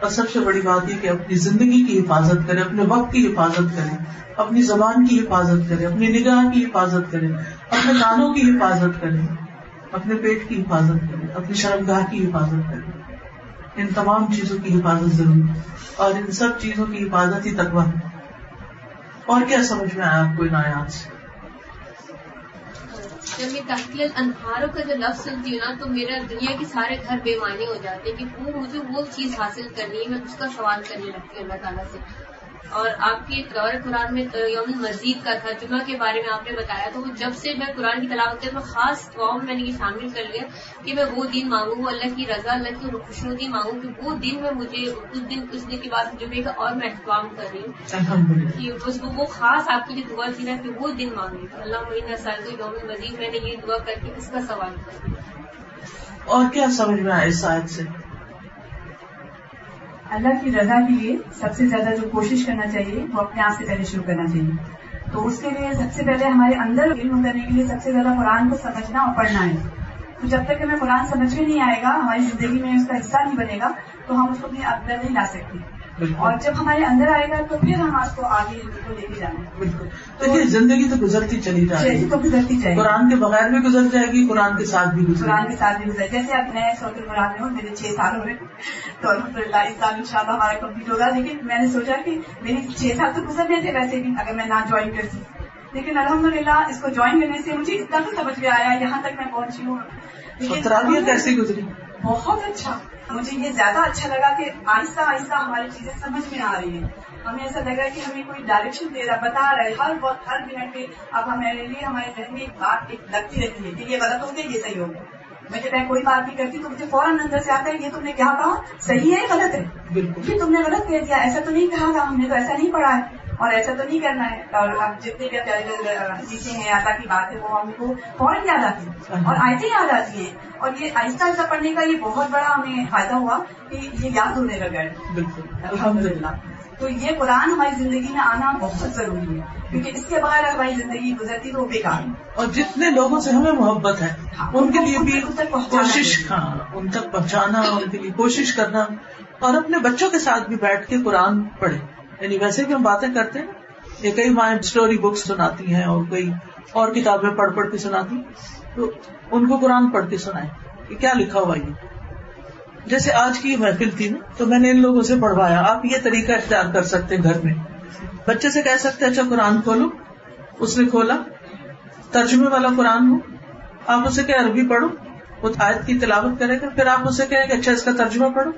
اور سب سے بڑی بات یہ کہ اپنی زندگی کی حفاظت کرے، اپنے وقت کی حفاظت کرے، اپنی زبان کی حفاظت کرے، اپنی نگاہ کی حفاظت کرے، اپنے کانوں کی حفاظت کرے۔ اپنے پیٹ کی حفاظت کرے اپنی شرمگاہ کی حفاظت کرے ان تمام چیزوں کی حفاظت ضروری ہے اور ان سب چیزوں کی حفاظت ہی تقوی ہے۔ اور کیا سمجھ میں آیا آپ کو ان آیات سے؟ جب میں تحقیل انہاروں کا جو لفظ سنتی ہوں نا، تو میرا دنیا کے سارے گھر بے معنی ہو جاتے ہیں کہ وہ مجھے وہ چیز حاصل کرنی ہے، میں اس کا سوال کرنے لگتی ہوں اللہ تعالیٰ سے۔ اور آپ کے دور قرآن میں یوم مسجد کا تھا جمعہ کے بارے میں آپ نے بتایا تو جب سے میں قرآن کی تلاوت میں خاص دعاؤں میں میں نے یہ شامل کر لیا کہ میں وہ دن مانگوں اللہ کی رضا اللہ کی خوشنودی مانگوں کہ وہ دن میں مجھے اس دن اس دن کے بعد جمعے کا اور میں اہتمام کر رہی ہوں۔ کہ اس کو وہ خاص آپ کی جو دعا تھی نا کہ وہ دن مانگی اللہ مہینہ سال کو یوم مزید میں نے یہ دعا کر کے اس کا سوال کر اور کیا سمجھ میں آیا اس آیت سے؟ اللہ کی رضا کے لیے سب سے زیادہ جو کوشش کرنا چاہیے وہ اپنے آپ سے پہلے شروع کرنا چاہیے۔ تو اس کے لیے سب سے پہلے ہمارے اندر علم کرنے کے لیے سب سے زیادہ قرآن کو سمجھنا اور پڑھنا ہے۔ تو جب تک ہمیں قرآن سمجھ میں نہیں آئے گا، ہماری زندگی میں اس کا حصہ نہیں بنے گا، تو ہم اس کو اپنے اندر نہیں لا سکتے۔ اور جب ہمارے اندر آئے گا تو پھر ہم اس کو آگے کو لے کے جائیں گے بالکل۔ دیکھیے زندگی تو گزرتی چلی جا رہی تو گزرتی جائے گی قرآن کے بغیر بھی گزر جائے گی قرآن کے ساتھ بھی گزر قرآن کے ساتھ بھی گزر جیسے اب نئے سوتے قرآن میں ہوں میرے چھ سال ہو رہے تو الحمد للہ اس سال ان شاء اللہ ہمارا کمپلیٹ ہوگا۔ لیکن میں نے سوچا کہ میری چھ سال تو گزرنے تھے ویسے بھی اگر میں نہ جوائن کرتی لیکن الحمد للہ اس کو جوائن کرنے سے مجھے اتنا تو سمجھ میں آیا یہاں تک میں پہنچی ہوں۔ لیکن کیسی گزری؟ بہت اچھا۔ مجھے یہ زیادہ اچھا لگا کہ آہستہ آہستہ ہماری چیزیں سمجھ میں آ رہی ہیں۔ ہمیں ایسا لگ رہا ہے کہ ہمیں کوئی ڈائریکشن دے رہا ہے بتا رہا ہے۔ ہر وقت ہر منٹ پہ اب ہمارے لیے ہمارے ذہن میں ایک بات ایک لگتی رہتی ہے کہ یہ غلط ہو گیا یہ صحیح ہو گیا میں جب میں کوئی بات بھی کرتی تو مجھے فوراً اندر سے آتا ہے یہ تم نے کیا کہا صحیح ہے غلط ہے؟ بالکل۔ یہ تم نے غلط کہہ دیا ایسا تو نہیں کہا تھا ہم نے تو ایسا نہیں پڑھا ہے۔ اور ایسا تو نہیں کرنا ہے۔ اور اب جتنے بھی چیزیں ہیں آتا کی بات ہے وہ ہم کو فوراً یاد آتی ہیں۔ اور آئیتے یاد آتی ہیں۔ اور یہ آہستہ آہستہ پڑھنے کا یہ بہت بڑا ہمیں فائدہ ہوا کہ یہ یاد ہونے لگا ہے۔ بالکل۔ الحمد للہ تو یہ قرآن ہماری زندگی میں آنا بہت ضروری ہے۔ کیونکہ اس کے بغیر اگر ہماری زندگی گزرتی تو بیکار ہے۔ اور جتنے لوگوں سے ہمیں محبت ہے ان کے لیے بھی کوشش ہے۔ ہاں ان تک پہنچانا ان کے لیے کوشش کرنا۔ اور اپنے بچوں کے ساتھ بھی بیٹھ کے قرآن پڑھے یعنی ویسے بھی ہم باتیں کرتے ہیں، یہ کئی مائیں اسٹوری بکس سناتی ہیں اور کئی اور کتابیں پڑھ پڑھ کے سناتی تو ان کو قرآن پڑھ کے سنائے کہ کیا لکھا ہوا یہ جیسے آج کی محفل تھی نا، تو میں نے ان لوگوں سے پڑھوایا، آپ یہ طریقہ اختیار کر سکتے ہیں گھر میں۔ بچے سے کہہ سکتے اچھا قرآن کھولو۔ اس نے کھولا، ترجمے والا قرآن ہو۔ آپ اسے کہ عربی پڑھو، وہ آیت کی تلاوت کرے گا۔ پھر آپ اسے کہیں کہ اچھا اس کا ترجمہ پڑھو۔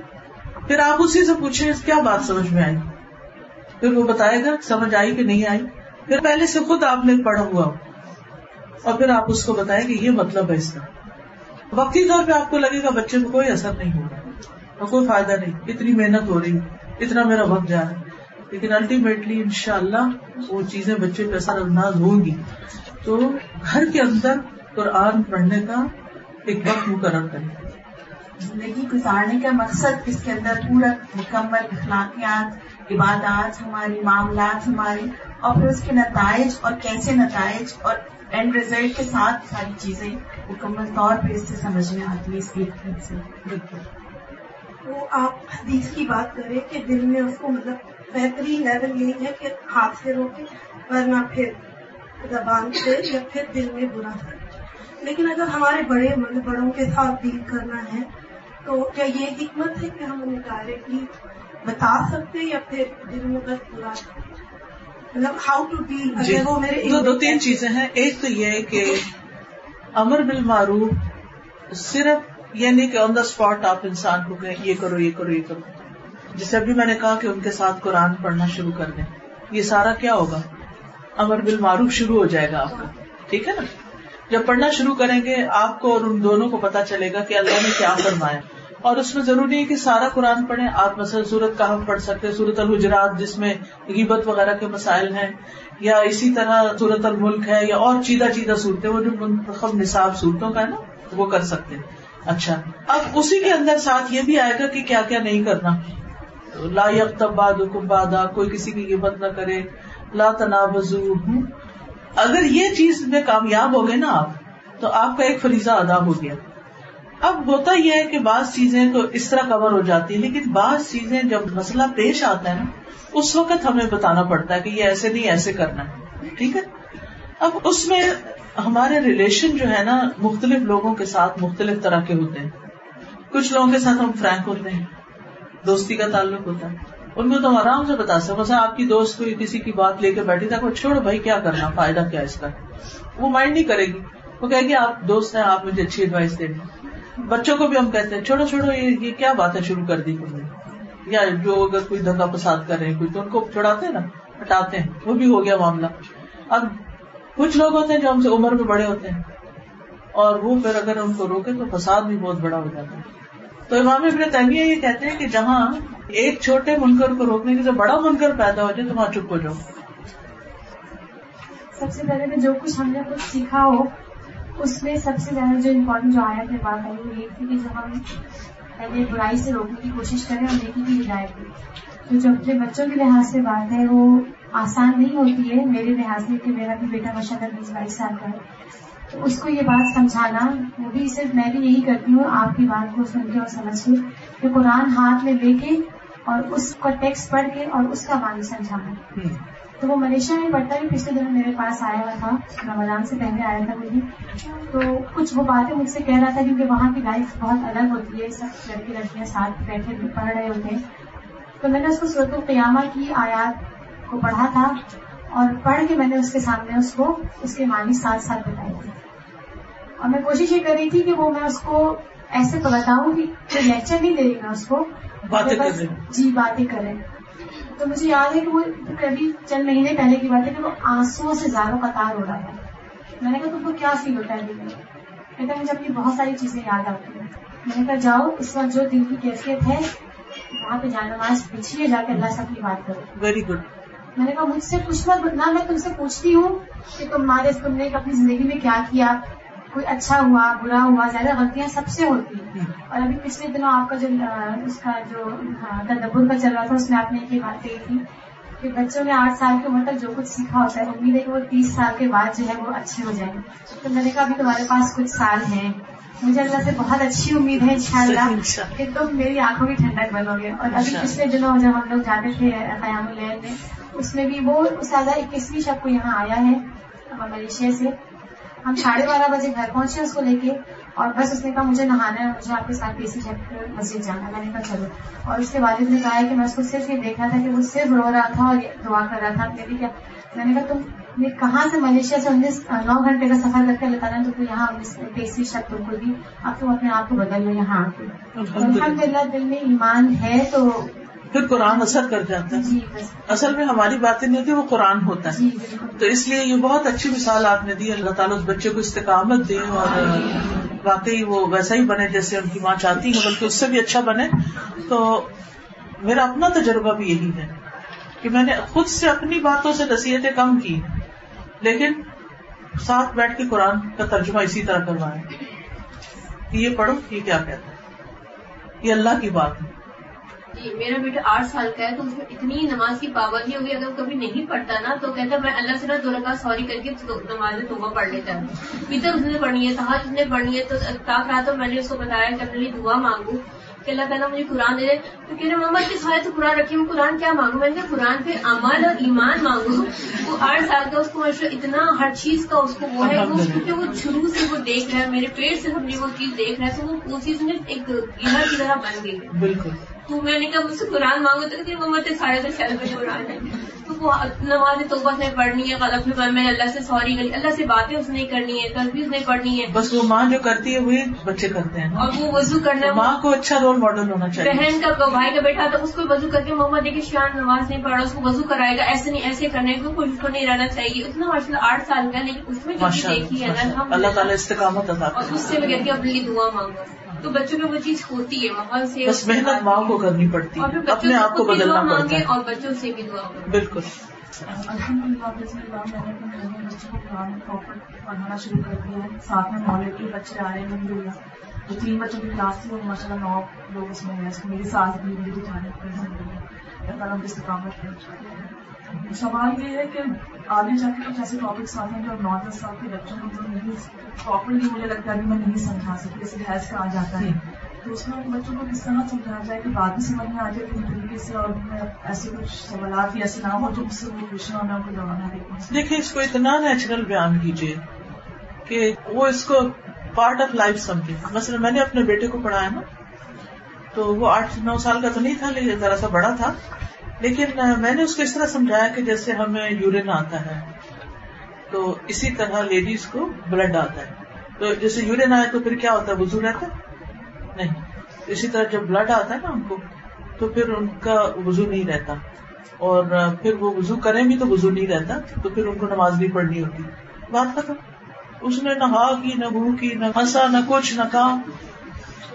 پھر آپ اسی سے پوچھیں کیا بات سمجھ میں آئی؟ پھر وہ بتائے گا، سمجھ آئی کہ نہیں آئی؟ پھر پہلے سے خود آپ نے پڑھا ہوا۔ اور پھر آپ اس کو بتائیں کہ یہ مطلب ہے اس کا۔ وقتی طور پہ آپ کو لگے گا بچے کو کوئی اثر نہیں ہو رہا اور کوئی فائدہ نہیں۔ اتنی محنت ہو رہی اتنا میرا وقت جا رہا ہے۔ لیکن الٹیمیٹلی ان شاء اللہ وہ چیزیں بچے پہ اثر انداز ہوں گی۔ تو گھر کے اندر قرآن پڑھنے کا ایک وقت مقرر کریں۔ زندگی گزارنے کا مقصد اس کے اندر پورا مکمل اخلاقیات عبادات ہماری، معاملات ہمارے اور پھر اس کے نتائج اور کیسے نتائج اور اینڈ ریزلٹ کے ساتھ ساری چیزیں مکمل طور پہ اس سے سمجھ میں آتی ہے اس ایک سے وہ آپ حدیث کی بات کریں کہ دل میں اس کو مطلب بہترین لیول یہی ہے کہ ہاتھ سے روکے، ورنہ پھر زبان سے یا پھر دل میں برا ہے لیکن اگر ہمارے بڑے مطلب بڑوں کے ساتھ ڈیل کرنا ہے، تو کیا یہ حکمت ہے کہ ہم انہیں ڈائریکٹلی بتا سکتے یا پھر دل میں بس برا مطلب ہاؤ ٹو ڈیل اگر وہ میرے دو دو تین چیزیں ہیں۔ ایک تو یہ ہے کہ امر بالمعروف صرف یہ نہیں کہ آن دا اسپاٹ آپ انسان کو کہیں یہ کرو یہ کرو یہ کرو۔ جیسے ابھی میں نے کہا کہ ان کے ساتھ قرآن پڑھنا شروع کر دیں۔ یہ سارا کیا ہوگا؟ امر بالمعروف شروع ہو جائے گا آپ کا۔ ٹھیک ہے نا؟ جب پڑھنا شروع کریں گے آپ کو اور ان دونوں کو پتا چلے گا کہ اللہ نے کیا فرمایا۔ اور اس میں ضروری ہے کہ سارا قرآن پڑھیں۔ آپ مثلا سورت کا ہم پڑھ سکتے ہیں، سورت الحجرات، جس میں غیبت وغیرہ کے مسائل ہیں، یا اسی طرح سورت الملک ہے، یا اور چیدہ چیدہ صورتیں وہ جو منتخب نصاب صورتوں کا ہے نا، وہ کر سکتے ہیں۔ اچھا اب اسی کے اندر ساتھ یہ بھی آئے گا کہ کیا کیا نہیں کرنا۔ لا یکتب بعدکم بعدا کوئی کسی کی غیبت نہ کرے۔ لا تنابزو۔ اگر یہ چیز میں کامیاب ہو گئے نا آپ، تو آپ کا ایک فریضہ ادا ہو گیا۔ اب ہوتا یہ ہے کہ بعض چیزیں تو اس طرح کور ہو جاتی ہیں، لیکن بعض چیزیں جب مسئلہ پیش آتا ہے نا، اس وقت ہمیں بتانا پڑتا ہے کہ یہ ایسے نہیں، ایسے کرنا ہے۔ ٹھیک ہے؟ اب اس میں ہمارے ریلیشن جو ہے نا، مختلف لوگوں کے ساتھ مختلف طرح کے ہوتے ہیں۔ کچھ لوگوں کے ساتھ ہم فرینک ہوتے ہیں، دوستی کا تعلق ہوتا ہے۔ ان کو تو ہم آرام سے بتا سکتے مثلا آپ کی دوست کوئی کسی کی بات لے کے بیٹھی تھا چھوڑو بھائی، کیا کرنا، فائدہ کیا اس کا؟ وہ مائنڈ نہیں کرے گی۔ وہ کہے گی، آپ دوست ہیں، آپ مجھے اچھی ایڈوائس دیں۔ گے بچوں کو بھی ہم کہتے ہیں، چھوڑو چھوڑو، یہ کیا باتیں شروع کر دی تم نے؟ یا جو اگر کوئی دھگا پساد کر رہے ہیں، کوئی تو ان کو چھڑاتے ہیں نا؟ ہٹاتے ہیں، وہ بھی ہو گیا معاملہ۔ اب کچھ لوگ ہوتے ہیں جو ہم سے عمر میں بڑے ہوتے ہیں، اور وہ پھر اگر ان کو روکے تو فساد بھی بہت بڑا ہو جاتا ہے۔ تو امام ابن تیمیہ یہ کہتے ہیں کہ جہاں ایک چھوٹے منکر کو روکنے کے بڑا منکر پیدا ہو جائے تو وہاں چپ ہو جاؤ۔ سب سے پہلے جو کچھ ہم نے کچھ سیکھا ہو اس میں سب سے زیادہ جو امپورٹنٹ جو آیا تھے بات آئی وہ یہ تھی کہ جو ہم پہلے برائی سے روکنے کی کوشش کریں اور نیکی کی ہدایت کی تو جو اپنے بچوں کے لحاظ سے بات ہے، وہ آسان نہیں ہوتی ہے، میرے لحاظ سے کہ میرا بھی بیٹا ماشاء اللہ بیس بائیس سال کا ہے۔ تو اس کو یہ بات سمجھانا، وہ بھی صرف میں بھی یہی کرتی ہوں، آپ کی بات کو سن کے اور سمجھ کے کہ قرآن ہاتھ میں لے کے اور اس کا ٹیکسٹ پڑھ کے اور اس کا معنی سمجھانا۔ تو وہ ملیشیا میں پڑھتا ہے پچھلے دنوں میرے پاس آیا ہوا تھا رمضان سے پہلے آیا تھا مجھے تو کچھ وہ باتیں مجھ سے کہہ رہا تھا کیونکہ وہاں کی لائف بہت الگ ہوتی ہے سب لڑکی لڑکیاں ساتھ بیٹھے پڑھ رہے ہوتے ہیں۔ تو میں نے اس کو صورت القیامہ کی آیات کو پڑھا تھا اور پڑھ کے میں نے اس کے سامنے اس کو اس کے معنی ساتھ ساتھ بتائی تھی اور میں کوشش یہ کر رہی تھی کہ وہ میں اس کو ایسے بتاؤں کہ لیکچر نہیں دے رہی میں اس کو باتیں بس جی باتیں کریں۔ تو مجھے یاد ہے کہ وہ کبھی چند مہینے پہلے کی بات ہے کہ وہ آنسو سے زیادہ قطار ہو رہا تھا میں نے کہا تم کو کیا فیل ہوتا ہے دل میں؟ کہتا مجھے اپنی بہت ساری چیزیں یاد آتی ہیں۔ میں نے کہا جاؤ اس وقت جو دل کی کیفیت ہے وہاں پہ جانا نماز پوچھیے جا کے اللہ سے اپنی بات کرو۔ ویری گڈ میں نے کہا مجھ سے کچھ مت نہ میں تم سے پوچھتی ہوں کہ تمہارے تم نے اپنی زندگی میں کیا کیا؟ کوئی اچھا ہوا برا ہوا زیادہ غلطیاں سب سے ہوتی ہیں۔ اور ابھی پچھلے دنوں آپ کا جو اس کا جو تدبر کا چل رہا تھا اس میں آپ نے ایک بات کہی تھی کہ بچوں نے آٹھ سال کی عمر تک جو کچھ سیکھا ہوتا ہے امید ہے کہ وہ تیس سال کے بعد جو ہے وہ اچھے ہو جائیں تو میں نے کہا ابھی تمہارے پاس کچھ سال ہیں۔ مجھے اللہ سے بہت اچھی امید ہے ان شاء اللہ کہ تم میری آنکھوں کی ٹھنڈک بنو گے۔ اور ابھی پچھلے دنوں جب ہم لوگ جاتے تھے قیام الین میں اس میں بھی وہ سادہ اکیسویں شب کو یہاں آیا ہے ملیشیا سے۔ ہم ساڑھے بارہ بجے گھر پہنچے اس کو لے کے اور بس اس نے کہا مجھے نہانا ہے مجھے آپ کے ساتھ پیسی جھٹ مسجد جانا میں نے کہا چلو۔ اور اس کے والد نے کہا کہ میں اس کو صرف یہ دیکھا تھا کہ وہ صرف رو رہا تھا اور دعا کر رہا تھا۔ میں بھی کیا۔ میں نے کہا تم کہاں سے ملیشیا سے انیس نو گھنٹے کا سفر کر کے لگانا تو یہاں پیسی تم کو بھی اب تم اپنے آپ کو بدل لو یہاں آ کے۔ الحمد للہ دل میں ایمان ہے تو پھر قرآن اثر کر جاتا ہے۔ جی اصل میں ہماری باتیں نہیں ہوتی وہ قرآن ہوتا ہے۔ جی تو اس لیے یہ بہت اچھی مثال آپ نے دی اللہ تعالیٰ اس بچے کو استقامت دے اور واقعی وہ ویسا ہی بنے جیسے ان کی ماں چاہتی ہے بلکہ اس سے بھی اچھا بنے۔ تو میرا اپنا تجربہ بھی یہی ہے کہ میں نے خود سے اپنی باتوں سے نصیحتیں کم کی لیکن ساتھ بیٹھ کے قرآن کا ترجمہ اسی طرح کروایا۔ کہ یہ پڑھو یہ کیا کہتا ہے؟ یہ اللہ کی بات ہے۔ جی میرا بیٹا آٹھ سال کا ہے، تو اس میں اتنی نماز کی پابندی ہوگی اگر کبھی نہیں پڑھتا نا، تو کہتا میں اللہ سے دو رکعت سوری کر کے نماز توبہ پڑھ لیتا ہوں۔ ادھر اس نے پڑھنی ہے تحج نے پڑھنی ہے، تو تاک رہا تو میں نے اس کو بتایا کہ اپنے لیے دعا مانگوں۔ کہ اللہ تعالیٰ مجھے قرآن دے دے۔ تو کہہ رہے محمد کے سارے تو قرآن رکھی؟ ہوں قرآن کیا مانگوں میں نے کہا قرآن پہ عمل اور ایمان مانگوں وہ آٹھ سال کا اس کو اتنا ہر چیز کا اس کو وہ ہے۔ وہ کیونکہ وہ شروع سے وہ دیکھ رہا ہے۔ میرے پیٹ سے سمجھے وہ چیز دیکھ رہا ہے۔ تو وہ چیز میں ایک گہر کی طرح بن گئی بالکل۔ تو میں نے کہا مجھ سے قرآن مانگو تو کہتی محمد سارے تو شہر پہ قرآن ہے۔ نماز توبہ سے پڑھنی ہے غلط میں میں اللہ سے سوری کرنی اللہ سے باتیں اس نے کرنی ہے تصویر نے پڑھنی ہے بس وہ ماں جو کرتی ہے وہی بچے کرتے ہیں۔ اور وہ وضو کرنا ماں کو اچھا رول ماڈل ہونا چاہیے۔ بہن کا بھائی کا بیٹا تو اس کو وضو کر کے محمد دیکھیے شان نماز نہیں پڑھ رہا اس کو وضو کرائے گا ایسے نہیں ایسے کرنے کو کچھ کو نہیں رہنا چاہیے۔ اتنا ماشاء اللہ آٹھ سال کا لیکن اس میں جو دیکھی ہے اللہ تعالیٰ استقامت عطا اس سے میں کہتی ہوں اپنے لیے دعا مانگو۔ تو بچوں میں وہ چیز ہوتی ہے ماحول سے بس محنت ماں کو کرنی پڑتی اور ہے اپنے بچوں آپ کو سے بھی بدلنا دعا پڑتا ہے۔ اور بچوں سے بھی دعا بالکل۔ الحمد للہ بسم اللہ میں نے اپنے بچوں کو قرآن پراپر پڑھانا شروع کر دیا ہے۔ ساتھ میں مولے کے بچے آ رہے ہیں الحمد للہ جو تین بچوں کی کلاس تھی وہ ماشاء اللہ نو لوگ اس میں ہیں اس میں میری ساس بھی میری جانے اللہ تعالیٰ ہم استقامت کریں سوال یہ ہے کہ آگے جا کے کچھ ایسے ٹاپکس آتے ہیں جو نو دس سال کے بچوں کو جو نہیں پراپرلی مجھے لگتا ہے ابھی میں نہیں سمجھا سکتی جیسے حیض کا آ جاتا ہے۔ تو اس میں بچوں کو کس طرح سمجھانا چاہیے کہ بعد میں سمجھ میں آ جائے کسی طریقے سے اور ایسے کچھ سوالات یا ایسے نہ ہو جو سے وہ میں ان کو پاؤں۔ دیکھیں اس کو اتنا نیچرل بیان کیجیے کہ وہ اس کو پارٹ آف لائف سمجھے۔ مثلا میں نے اپنے بیٹے کو پڑھایا نا تو وہ آٹھ نو سال کا تو نہیں تھا لیکن ذرا سا بڑا تھا۔ لیکن میں نے اس کو اس طرح سمجھایا کہ جیسے ہمیں یورین آتا ہے، تو اسی طرح لیڈیز کو بلڈ آتا ہے۔ تو جیسے یورین آئے تو پھر کیا ہوتا ہے؟ وزو رہتا ہے؟ نہیں۔ اسی طرح جب بلڈ آتا ہے نا ان کو، تو پھر ان کا وزو نہیں رہتا۔ اور پھر وہ وزو کریں بھی تو وزو نہیں رہتا، تو پھر ان کو نماز بھی پڑھنی ہوتی۔ بات ختم۔ اس نے نہ ہا کی، نہ بھو کی، نہ ہنسا، نہ کچھ، نہ کہا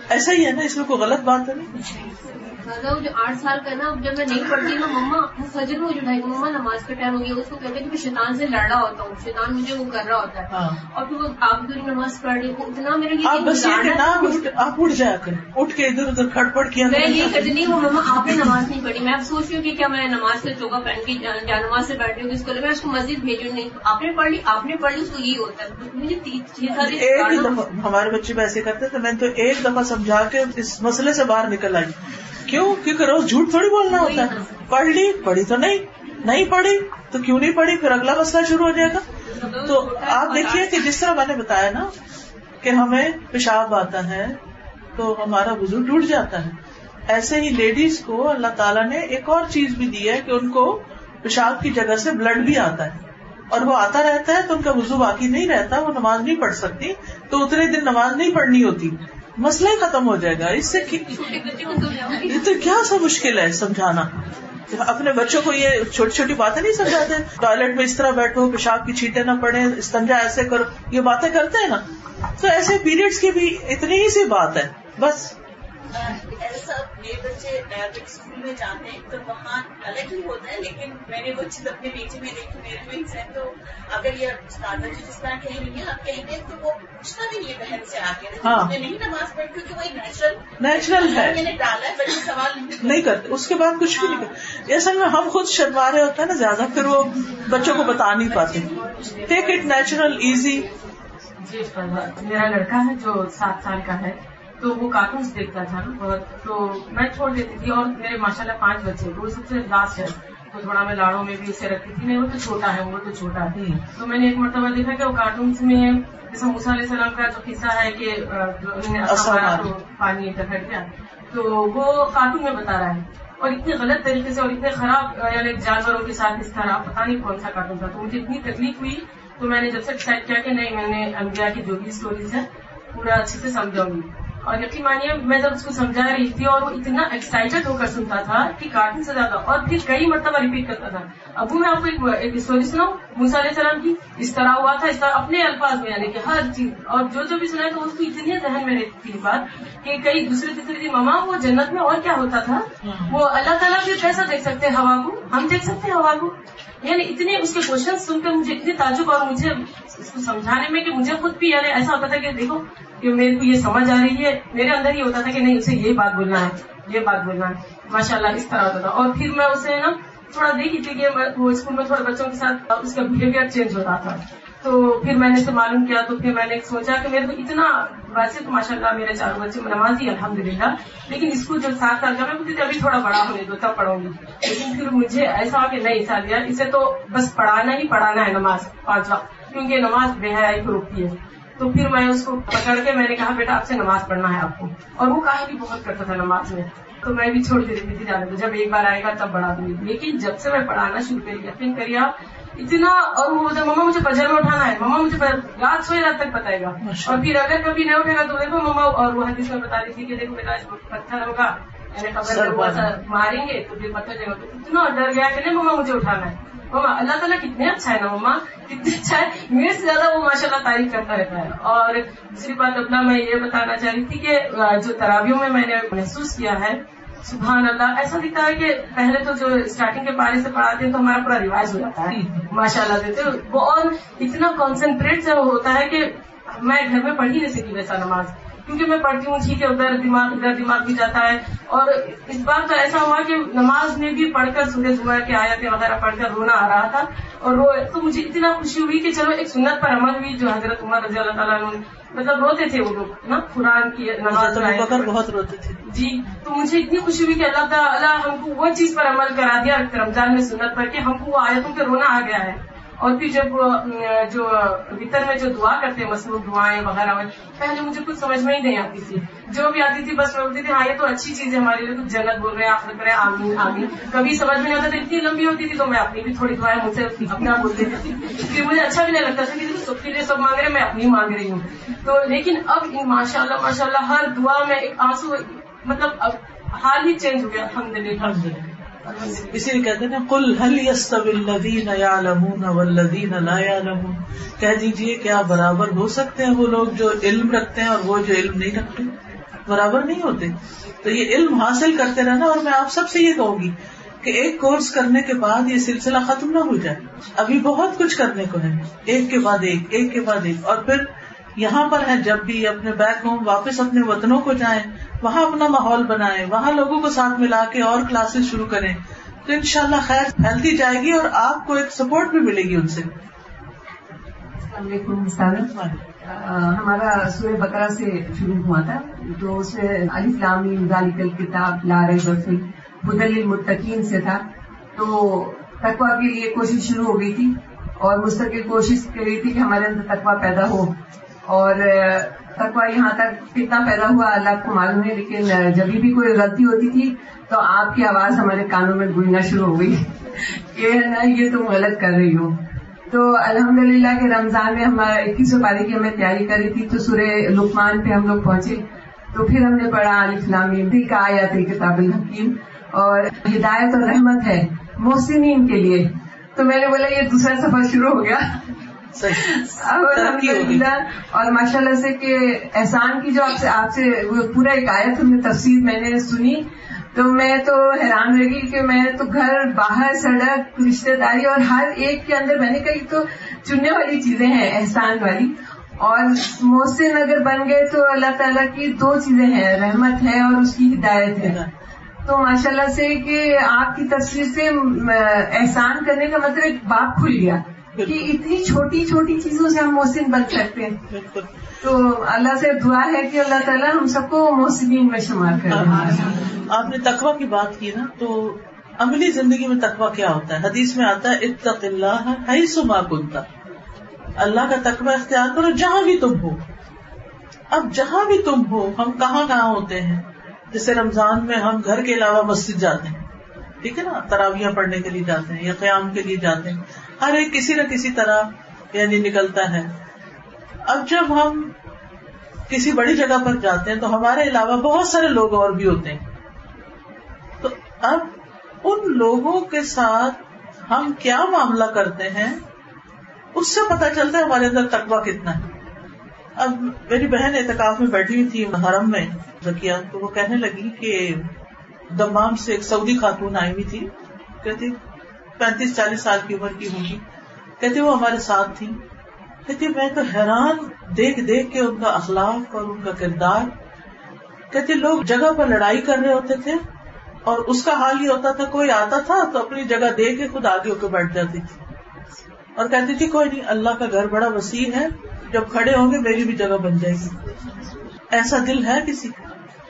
ایسا ہی ہے نا، اس میں کوئی غلط بات ہے نہیں؟ جی۔ دادا وہ جو آٹھ سال کا نا جب میں نہیں پڑھتی نا مما فجر میں اٹھائی مما نماز کا ٹائم ہو گیا اس کو کہتے ہیں کہ میں شیطان سے لڑ رہا ہوتا ہوں شیطان مجھے وہ کر رہا ہوتا ہے۔ ہاں۔ اور پھر وہ آپ پوری نماز پڑھ رہی ہوں اتنا میرے لیے آپ اٹھ- جایا کریں۔ اٹھ کے ادھر ادھر کھڑپڑ کیا۔ میں کریں یہ کرتی نہیں وہ مما آپ نے نماز نہیں پڑھی۔ میں اب سوچ رہی ہوں کہ کیا میں نماز کا چوکا پہن کے جا جا نماز سے بیٹھ رہی ہوں اس کو لگا میں اس کو مسجد بھیجوں۔ نہیں آپ نے پڑھ لی آپ نے پڑھ لی اس کو یہی ہوتا ہے۔ مجھے چھ سال ہمارے بچے بھی ایسے کرتے تھے میں تو ایک دفعہ سمجھا کے اس مسئلے سے باہر نکل آئی۔ کیوں؟ کیونکہ روز جھوٹ تھوڑی بولنا ہوتا ہے۔ پڑھ لی پڑھی تو نہیں۔ نہیں پڑھی تو کیوں نہیں پڑھی؟ پھر اگلا مسئلہ شروع ہو جائے گا۔ تو آپ دیکھیے کہ جس طرح میں نے بتایا نا کہ ہمیں پیشاب آتا ہے تو ہمارا وضو ٹوٹ جاتا ہے۔ ایسے ہی لیڈیز کو اللہ تعالیٰ نے ایک اور چیز بھی دی ہے کہ ان کو پیشاب کی جگہ سے بلڈ بھی آتا ہے۔ اور وہ آتا رہتا ہے تو ان کا وضو باقی نہیں رہتا وہ نماز نہیں پڑھ سکتی۔ تو اتنے دن نماز نہیں پڑھنی ہوتی۔ مسئلہ ختم ہو جائے گا، اس سے یہ تو کیا سا مشکل ہے سمجھانا؟ اپنے بچوں کو یہ چھوٹی چھوٹی باتیں نہیں سمجھاتے؟ ٹوائلٹ میں اس طرح بیٹھو، پیشاب کی چھینٹیں نہ پڑے استنجا ایسے کرو، یہ باتیں کرتے ہیں نا؟ تو ایسے پیریڈس کی بھی اتنی ہی سی بات ہے، بس۔ ایسا میرے بچے عربک اسکول میں جاتے ہیں تو وہاں الگ ہی ہوتا ہے لیکن میں نے وہ چیز اپنے بیٹے میں دیکھی میرے ٹوینس ہیں تو اگر یہ استاد جی جس طرح کہہ رہی ہیں آپ کہیں گے تو وہ پوچھنا بھی نہیں ہے بہن سے آگے۔ ہاں۔ میں نہیں نماز پڑھ کیونکہ وہ نیچرل نیچرل ہے میں نے ڈالا ہے بچے سوال نہیں کرتے اس کے بعد کچھ بھی نہیں کرتے۔ اصل میں ہم خود شرما رہے ہوتے ہیں نا زیادہ پھر وہ بچوں کو بتا نہیں پاتے۔ ٹیک اٹ نیچرل ایزی جی میرا لڑکا ہے جو سات سال کا ہے۔ تو وہ کارٹونس دیکھتا تھا بہت۔ تو میں چھوڑ دیتی تھی اور میرے ماشاء اللہ پانچ بچے وہ سب سے لاسٹ ہے۔ تو تھوڑا میں لاڑوں میں بھی اسے رکھتی تھی۔ نہیں وہ تو چھوٹا ہے وہ تو چھوٹا ہے تو میں نے ایک مرتبہ دیکھا کہ وہ کارٹونس میں جیسے موسیٰ علیہ السلام کا جو قصہ ہے کہ جو پانی ٹکٹ گیا تو وہ کارٹون میں بتا رہا ہے۔ اور اتنے غلط طریقے سے اور اتنے خراب یعنی جانوروں کے ساتھ اس طرح پتا نہیں کون سا کارٹون تھا۔ تو مجھے اتنی تکلیف ہوئی۔ تو میں نے جب سے ڈسائڈ کیا کہ نہیں میں نے انبیاء کی جو بھی اسٹوریز ہے پورا اچھے سے سمجھاؤں گی۔ اور یقین مانیے میں جب اس کو سمجھا رہی تھی اور وہ اتنا ایکسائٹیڈ ہو کر سنتا تھا کہ کارٹون سے زیادہ اور پھر کئی مرتبہ ریپیٹ کرتا تھا۔ ابو میں آپ کو ایک اسٹوری سناؤں۔ موسیٰ علیہ السلام کی اس طرح ہوا تھا اس طرح اپنے الفاظ میں یعنی کہ ہر چیز۔ اور جو جو بھی سنا تو اس کو اتنی ذہن میں رہتی تھی بات کہ کئی دوسرے تیسرے دن مما وہ جنت میں اور کیا ہوتا تھا؟ وہ اللہ تعالیٰ پھر کیسا دیکھ سکتے ہیں ہوا کو۔ ہم دیکھ سکتے ہیں ہوا کو۔ یعنی اتنے اس کے کوشچن سن کر مجھے اتنے تعجب اور مجھے اس کو سمجھانے میں کہ مجھے خود بھی یعنی ایسا ہوتا تھا کہ دیکھو کہ میرے کو یہ سمجھ آ رہی ہے۔ میرے اندر یہ ہوتا تھا کہ نہیں، اسے یہ بات بولنا ہے، یہ بات بولنا ہے۔ ماشاء اللہ اس طرح ہوتا تھا۔ اور پھر میں اسے نا تھوڑا دیکھی تھی کہ وہ اسکول میں تھوڑے بچوں کے ساتھ اس کا بہیویئر چینج ہو رہا تھا۔ تو پھر میں نے اسے معلوم کیا، تو پھر میں نے سوچا کہ میرے کو اتنا ویسے تو ماشاء اللہ میرے چاروں بچے نمازی الحمد للہ لیکن اس کو جو سات سال کا میں بولتی تھی ابھی تھوڑا بڑا ہونے دو، تب پڑھوں گی۔ لیکن پھر مجھے ایسا ہوا کہ نہیں سالیہ اسے تو بس پڑھانا ہی پڑھانا ہے نماز پانچ وقت، کیونکہ نماز بے حیائی کو روکتی ہے۔ تو پھر میں اس کو پکڑ کے میں نے کہا بیٹا آپ سے نماز پڑھنا ہے آپ کو. اور وہ کہا بھی بہت کرتا تھا نماز میں۔ تو میں بھی چھوڑ دیتی تھی جانے کو۔ جب ایک بار آئے گا تب بڑھا دوں گی۔ لیکن جب سے میں پڑھانا شروع کری یقین کریے آپ اتنا اور وہ بولتا مما مجھے فجر میں اٹھانا ہے مما مجھے رات سوئی رات تک بتائے گا۔ اور پھر اگر کبھی نہیں اٹھے گا تو دیکھو مما اور وہ حدیث میں بتا رہی تھی کہ دیکھو بیٹا پتھر ہوگا یعنی خبر ماریں گے تو پھر پتھر جائے گا تو اتنا ڈر گیا کہ نہیں مما مجھے اٹھانا ہے۔ اللہ تعالیٰ کتنے اچھا ہے نا مما کتنے اچھا ہے۔ میرے سے زیادہ وہ ماشاء اللہ تعریف کرتا رہتا ہے۔ اور دوسری بات اپنا میں یہ بتانا چاہ رہی تھی کہ جو تراویوں میں میں نے محسوس کیا ہے سبحان اللہ ایسا دکھتا ہے کہ پہلے تو جو اسٹارٹنگ کے پارے سے پڑھاتے ہیں تو ہمارا پورا رواج ہو جاتا ہے۔ ماشاء اللہ سے تو وہ اور اتنا کانسنٹریٹ سے ہوتا ہے کہ میں گھر میں پڑھ ہی نہیں سکی ویسا نماز۔ کیونکہ میں پڑھتی ہوں ٹھیک ہے ادھر دماغ ادھر دماغ بھی جاتا ہے۔ اور اس بار تو ایسا ہوا کہ نماز میں بھی پڑھ کر سورج زمر کے آیتیں وغیرہ پڑھ کر رونا آ رہا تھا اور رو تو مجھے اتنا خوشی ہوئی کہ چلو ایک سنت پر عمل ہوئی جو حضرت عمر رضی اللہ تعالیٰ نے مطلب روتے تھے وہ لوگ نا قرآن کی نماز ابوبکر تھے۔ بہت روتے تھے۔ جی تو مجھے اتنی خوشی ہوئی کہ اللہ تعالیٰ ہم کو وہ چیز پر عمل کرا دیا رمضان میں سنت پر کہ ہم کو وہ آیتوں پہ رونا آ گیا ہے۔ اور پھر جب جو وطر میں جو دعا کرتے ہیں مصروف دعائیں وغیرہ پہلے مجھے کچھ سمجھ میں ہی نہیں آتی تھی۔ جو بھی آتی تھی، بس میں بولتی تھی ہاں یہ تو اچھی چیز ہے، ہمارے لیے کچھ جنت بول رہے ہیں آپ لگ رہے ہیں آمین آمین۔ کبھی سمجھ میں نہیں آتا تھا، اتنی لمبی ہوتی تھی تو میں اپنی بھی تھوڑی دعائیں مجھ سے اپنا بولتی تھی۔ پھر مجھے اچھا بھی نہیں لگتا تھا کہ سب کے لیے سب مانگ رہے ہیں، میں اپنی مانگ رہی ہوں۔ تو لیکن اب ماشاء اللہ ماشاء اللہ، ہر دعا میں ایک آنسو مطلب اب حال ہی چینج ہو گیا الحمد للہ اسی لیے کہتے ہیں کل حل یستوی الذین یعلمون والذین لا یعلمون؟ کہہ دیجیے کیا برابر ہو سکتے ہیں وہ لوگ جو علم رکھتے ہیں اور وہ جو علم نہیں رکھتے؟ برابر نہیں ہوتے۔ تو یہ علم حاصل کرتے رہنا اور میں آپ سب سے یہ کہوں گی کہ ایک کورس کرنے کے بعد یہ سلسلہ ختم نہ ہو جائے۔ ابھی بہت کچھ کرنے کو ہے۔ ایک کے بعد ایک ایک کے بعد ایک۔ اور پھر یہاں پر ہے جب بھی اپنے بیک ہوم واپس اپنے وطنوں کو جائیں، وہاں اپنا ماحول بنائیں، وہاں لوگوں کو ساتھ ملا کے اور کلاسز شروع کریں۔ تو انشاءاللہ خیر پھیلتی جائے گی اور آپ کو ایک سپورٹ بھی ملے گی ان سے۔ السلام علیکم ہمارا سورہ بقرہ سے شروع ہوا تھا۔ تو اس میں علی فلامی ذالک کتاب لارے بفل بدل المتقین سے تھا۔ تو تقوا کے لیے کوشش شروع ہو گئی تھی اور مستقل کوشش کر رہی تھی کہ ہمارے اندر تقوا پیدا ہو۔ اور تقوا یہاں تک کتنا پیدا ہوا اللہ کو معلوم ہے، لیکن جب بھی کوئی غلطی ہوتی تھی، تو آپ کی آواز ہمارے کانوں میں گونجنا شروع ہو گئی۔ کہ نا، یہ تم غلط کر رہی ہو تو الحمدللہ کہ رمضان میں ہمارا اکیس پاری کی ہمیں تیاری کری تھی، تو سورہ لقمان پہ ہم لوگ پہنچے۔ تو پھر ہم نے پڑھا علی فلامی کا آیا تھی کتاب الحکیم۔ اور ہدایت اور رحمت ہے محسنین کے لیے۔ تو میں نے بولا یہ دوسرا سفر شروع ہو گیا۔ اور ماشاء اللہ سے کہ احسان کی جو آپ سے آپ سے وہ پورا ایک آیت ہم نے تفسیر میں نے سنی تو میں تو حیران رہ گئی کہ میں تو گھر باہر سڑک رشتے داری اور ہر ایک کے اندر میں نے کہی تو چننے والی چیزیں ہیں احسان والی۔ اور محسن اگر بن گئے تو اللہ تعالیٰ کی دو چیزیں ہیں رحمت ہے اور اس کی ہدایت ہے۔ تو ماشاء اللہ سے کہ آپ کی تصویر سے احسان کرنے کا مطلب ایک بات کھل گیا۔ کہ اتنی چھوٹی چھوٹی چیزوں سے ہم محسن بن سکتے ہیں۔ بالکل۔ تو اللہ سے دعا ہے کہ اللہ تعالیٰ ہم سب کو محسنین میں شمار کرے۔ آپ نے تقوی کی بات کی نا تو عملی زندگی میں تقوی کیا ہوتا ہے؟ حدیث میں آتا ہے اتق اللہ حیث ما کنتا اللہ کا تقوی اختیار کرو جہاں بھی تم ہو۔ اب جہاں بھی تم ہو ہم کہاں کہاں ہوتے ہیں؟ جیسے رمضان میں ہم گھر کے علاوہ مسجد جاتے ہیں۔ ٹھیک ہے نا؟ تراویاں پڑھنے کے لیے جاتے ہیں یا قیام کے لیے جاتے ہیں۔ ہر ایک کسی نہ کسی طرح یعنی نکلتا ہے۔ اب جب ہم کسی بڑی جگہ پر جاتے ہیں تو ہمارے علاوہ بہت سارے لوگ اور بھی ہوتے ہیں۔ تو اب ان لوگوں کے ساتھ ہم کیا معاملہ کرتے ہیں؟ اس سے پتا چلتا ہے ہمارے اندر تقوی کتنا ہے۔ اب میری بہن اعتکاف میں بیٹھی ہوئی تھی حرم میں ذکیہ تو وہ کہنے لگی کہ دمام سے ایک سعودی خاتون آئی ہوئی تھی۔ کہتی پینتیس چالیس سال کی عمر کی ہوگی۔ کہتے وہ ہمارے ساتھ تھی کہتی میں تو حیران دیکھ دیکھ کے ان کا اخلاق اور ان کا کردار۔ کہتے لوگ جگہ پر لڑائی کر رہے ہوتے تھے اور اس کا حال یہ ہوتا تھا، کوئی آتا تھا تو اپنی جگہ دے کے خود آگے ہو کے بیٹھ جاتی تھی۔ اور کہتی تھی، کوئی نہیں، اللہ کا گھر بڑا وسیع ہے، جب کھڑے ہوں گے میری بھی جگہ بن جائے گی۔ ایسا دل ہے کسی کا؟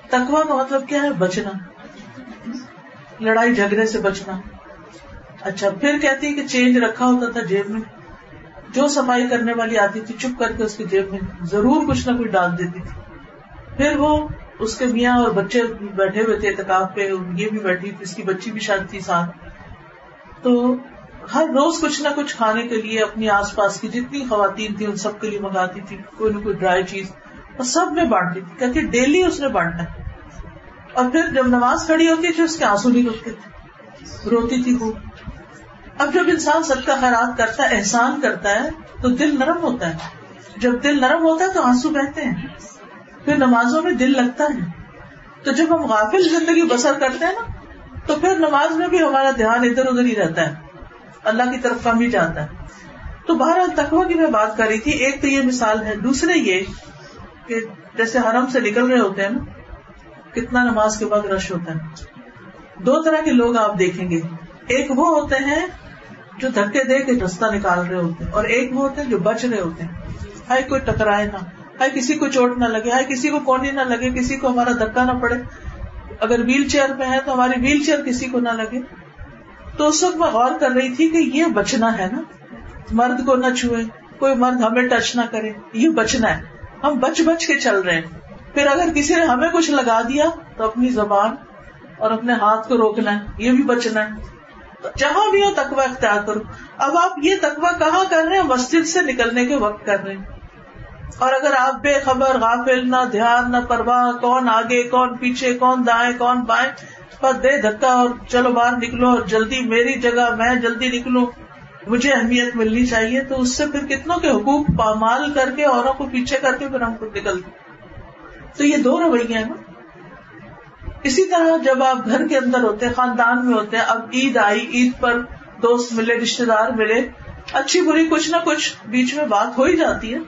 تکوا کا مطلب کیا ہے؟ بچنا۔ لڑائی جھگڑے سے بچنا۔ اچھا پھر کہتی کہ چینج رکھا ہوتا تھا جیب میں، جو صفائی کرنے والی آتی تھی، چپ کر کے اس کی جیب میں ضرور کچھ نہ کچھ ڈال دیتی تھی۔ پھر وہ اس کے میاں اور بچے بیٹھے ہوئے تھے اعتکاف پہ، یہ بھی بیٹھی تھی اس کی بچی بھی شاید تھی ساتھ۔ تو ہر روز کچھ نہ کچھ کھانے کے لیے اپنی آس پاس کی جتنی خواتین تھی ان سب کے لیے منگاتی تھی، کوئی نہ کوئی ڈرائی چیز اور سب میں بانٹتی تھی۔ کہتی ڈیلی اس نے بانٹنا ہے۔ اور پھر جب نماز کھڑی ہوتی تھی، اس کے آنسو نہیں رکتے تھے۔ روتی تھی وہ اب جب انسان سب کا خیرات کرتا ہے، احسان کرتا ہے، تو دل نرم ہوتا ہے۔ جب دل نرم ہوتا ہے، تو آنسو بہتے ہیں۔ پھر نمازوں میں دل لگتا ہے۔ تو جب ہم غافل زندگی بسر کرتے ہیں نا، تو پھر نماز میں بھی ہمارا دھیان ادھر ادھر ہی رہتا ہے۔ اللہ کی طرف کم ہی جاتا ہے۔ تو بہرحال تقوی کی میں بات کر رہی تھی۔ ایک تو یہ مثال ہے، دوسرے یہ کہ جیسے حرم سے نکل رہے ہوتے ہیں نا، کتنا نماز کے بعد رش ہوتا ہے۔ دو طرح کے لوگ آپ دیکھیں گے۔ ایک وہ ہوتے ہیں جو دھکے دے کے رستہ نکال رہے ہوتے ہیں اور ایک وہ ہوتے ہیں جو بچ رہے ہوتے ہیں۔ ہائے کوئی ٹکرائے نہ، ہائے کسی کو چوٹ نہ لگے، ہائے کسی کو کونی نہ لگے، کسی کو ہمارا دھکا نہ پڑے۔ اگر ویل چیئر پہ ہے تو ہماری ویل چیئر کسی کو نہ لگے۔ تو اس وقت میں غور کر رہی تھی کہ یہ بچنا ہے نا۔ مرد کو نہ چھوئے، کوئی مرد ہمیں ٹچ نہ کرے، یہ بچنا ہے۔ ہم بچ بچ کے چل رہے ہیں۔ پھر اگر کسی نے ہمیں کچھ لگا دیا تو اپنی زبان اور اپنے ہاتھ کو روکنا ہے، یہ بھی بچنا ہے۔ جہاں بھی ہو تقوی اختیار کرو۔ اب آپ یہ تقوی کہاں کر رہے ہیں؟ مسجد سے نکلنے کے وقت کر رہے ہیں۔ اور اگر آپ بے خبر، غافل، نہ دھیان، نہ پرواہ، کون آگے، کون پیچھے، کون دائیں، کون بائیں بس دے دھکا اور چلو باہر نکلو اور جلدی میری جگہ، میں جلدی نکلوں، مجھے اہمیت ملنی چاہیے، تو اس سے پھر کتنوں کے حقوق پامال کر کے، اوروں کو پیچھے کر کے پھر ہم کو نکلتے تو یہ دو رویے ہیں نا۔ اسی طرح جب آپ گھر کے اندر ہوتے ہیں، خاندان میں ہوتے ہیں، اب عید آئی، عید پر دوست ملے رشتے دار ملے، اچھی بری کچھ نہ کچھ بیچ میں بات ہو ہی جاتی ہے۔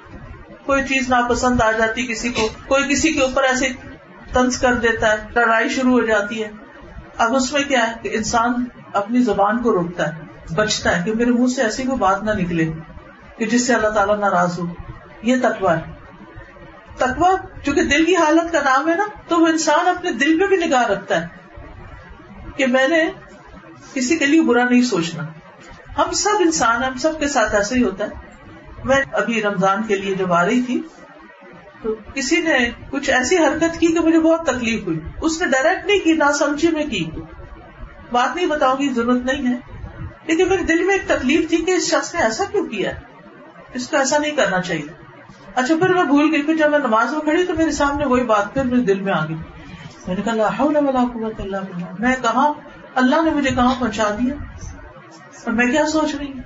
کوئی چیز ناپسند آ جاتی، کسی کو، کوئی کسی کے اوپر ایسے تنز کر دیتا ہے، لڑائی شروع ہو جاتی ہے۔ اب اس میں کیا ہے کہ انسان اپنی زبان کو روکتا ہے، بچتا ہے کہ میرے منہ سے ایسی کوئی بات نہ نکلے کہ جس سے اللہ تعالیٰ ناراض ہو۔ یہ تقوا ہے۔ تقوا چونکہ دل کی حالت کا نام ہے نا، تو وہ انسان اپنے دل پہ بھی نگاہ رکھتا ہے کہ میں نے کسی کے لیے برا نہیں سوچنا۔ ہم سب انسان ہم سب کے ساتھ ایسے ہی ہوتا ہے۔ میں ابھی رمضان کے لیے جب آ رہی تھی، تو کسی نے کچھ ایسی حرکت کی کہ مجھے بہت تکلیف ہوئی۔ اس نے ڈائریکٹ نہیں کی نہ سمجھی میں کی۔ بات نہیں بتاؤں گی، ضرورت نہیں ہے۔ لیکن میرے دل میں ایک تکلیف تھی کہ اس شخص نے ایسا کیوں کیا؟ اس کو ایسا نہیں کرنا چاہیے۔ اچھا پھر میں بھول گئی، پھر جب میں نماز میں کھڑی تو میرے سامنے وہی بات پھر میرے دل میں آ گئی۔ میں نے کہا میں کہاں، اللہ نے مجھے کہاں پہنچا دیا؟ اور میں کیا سوچ رہی ہوں؟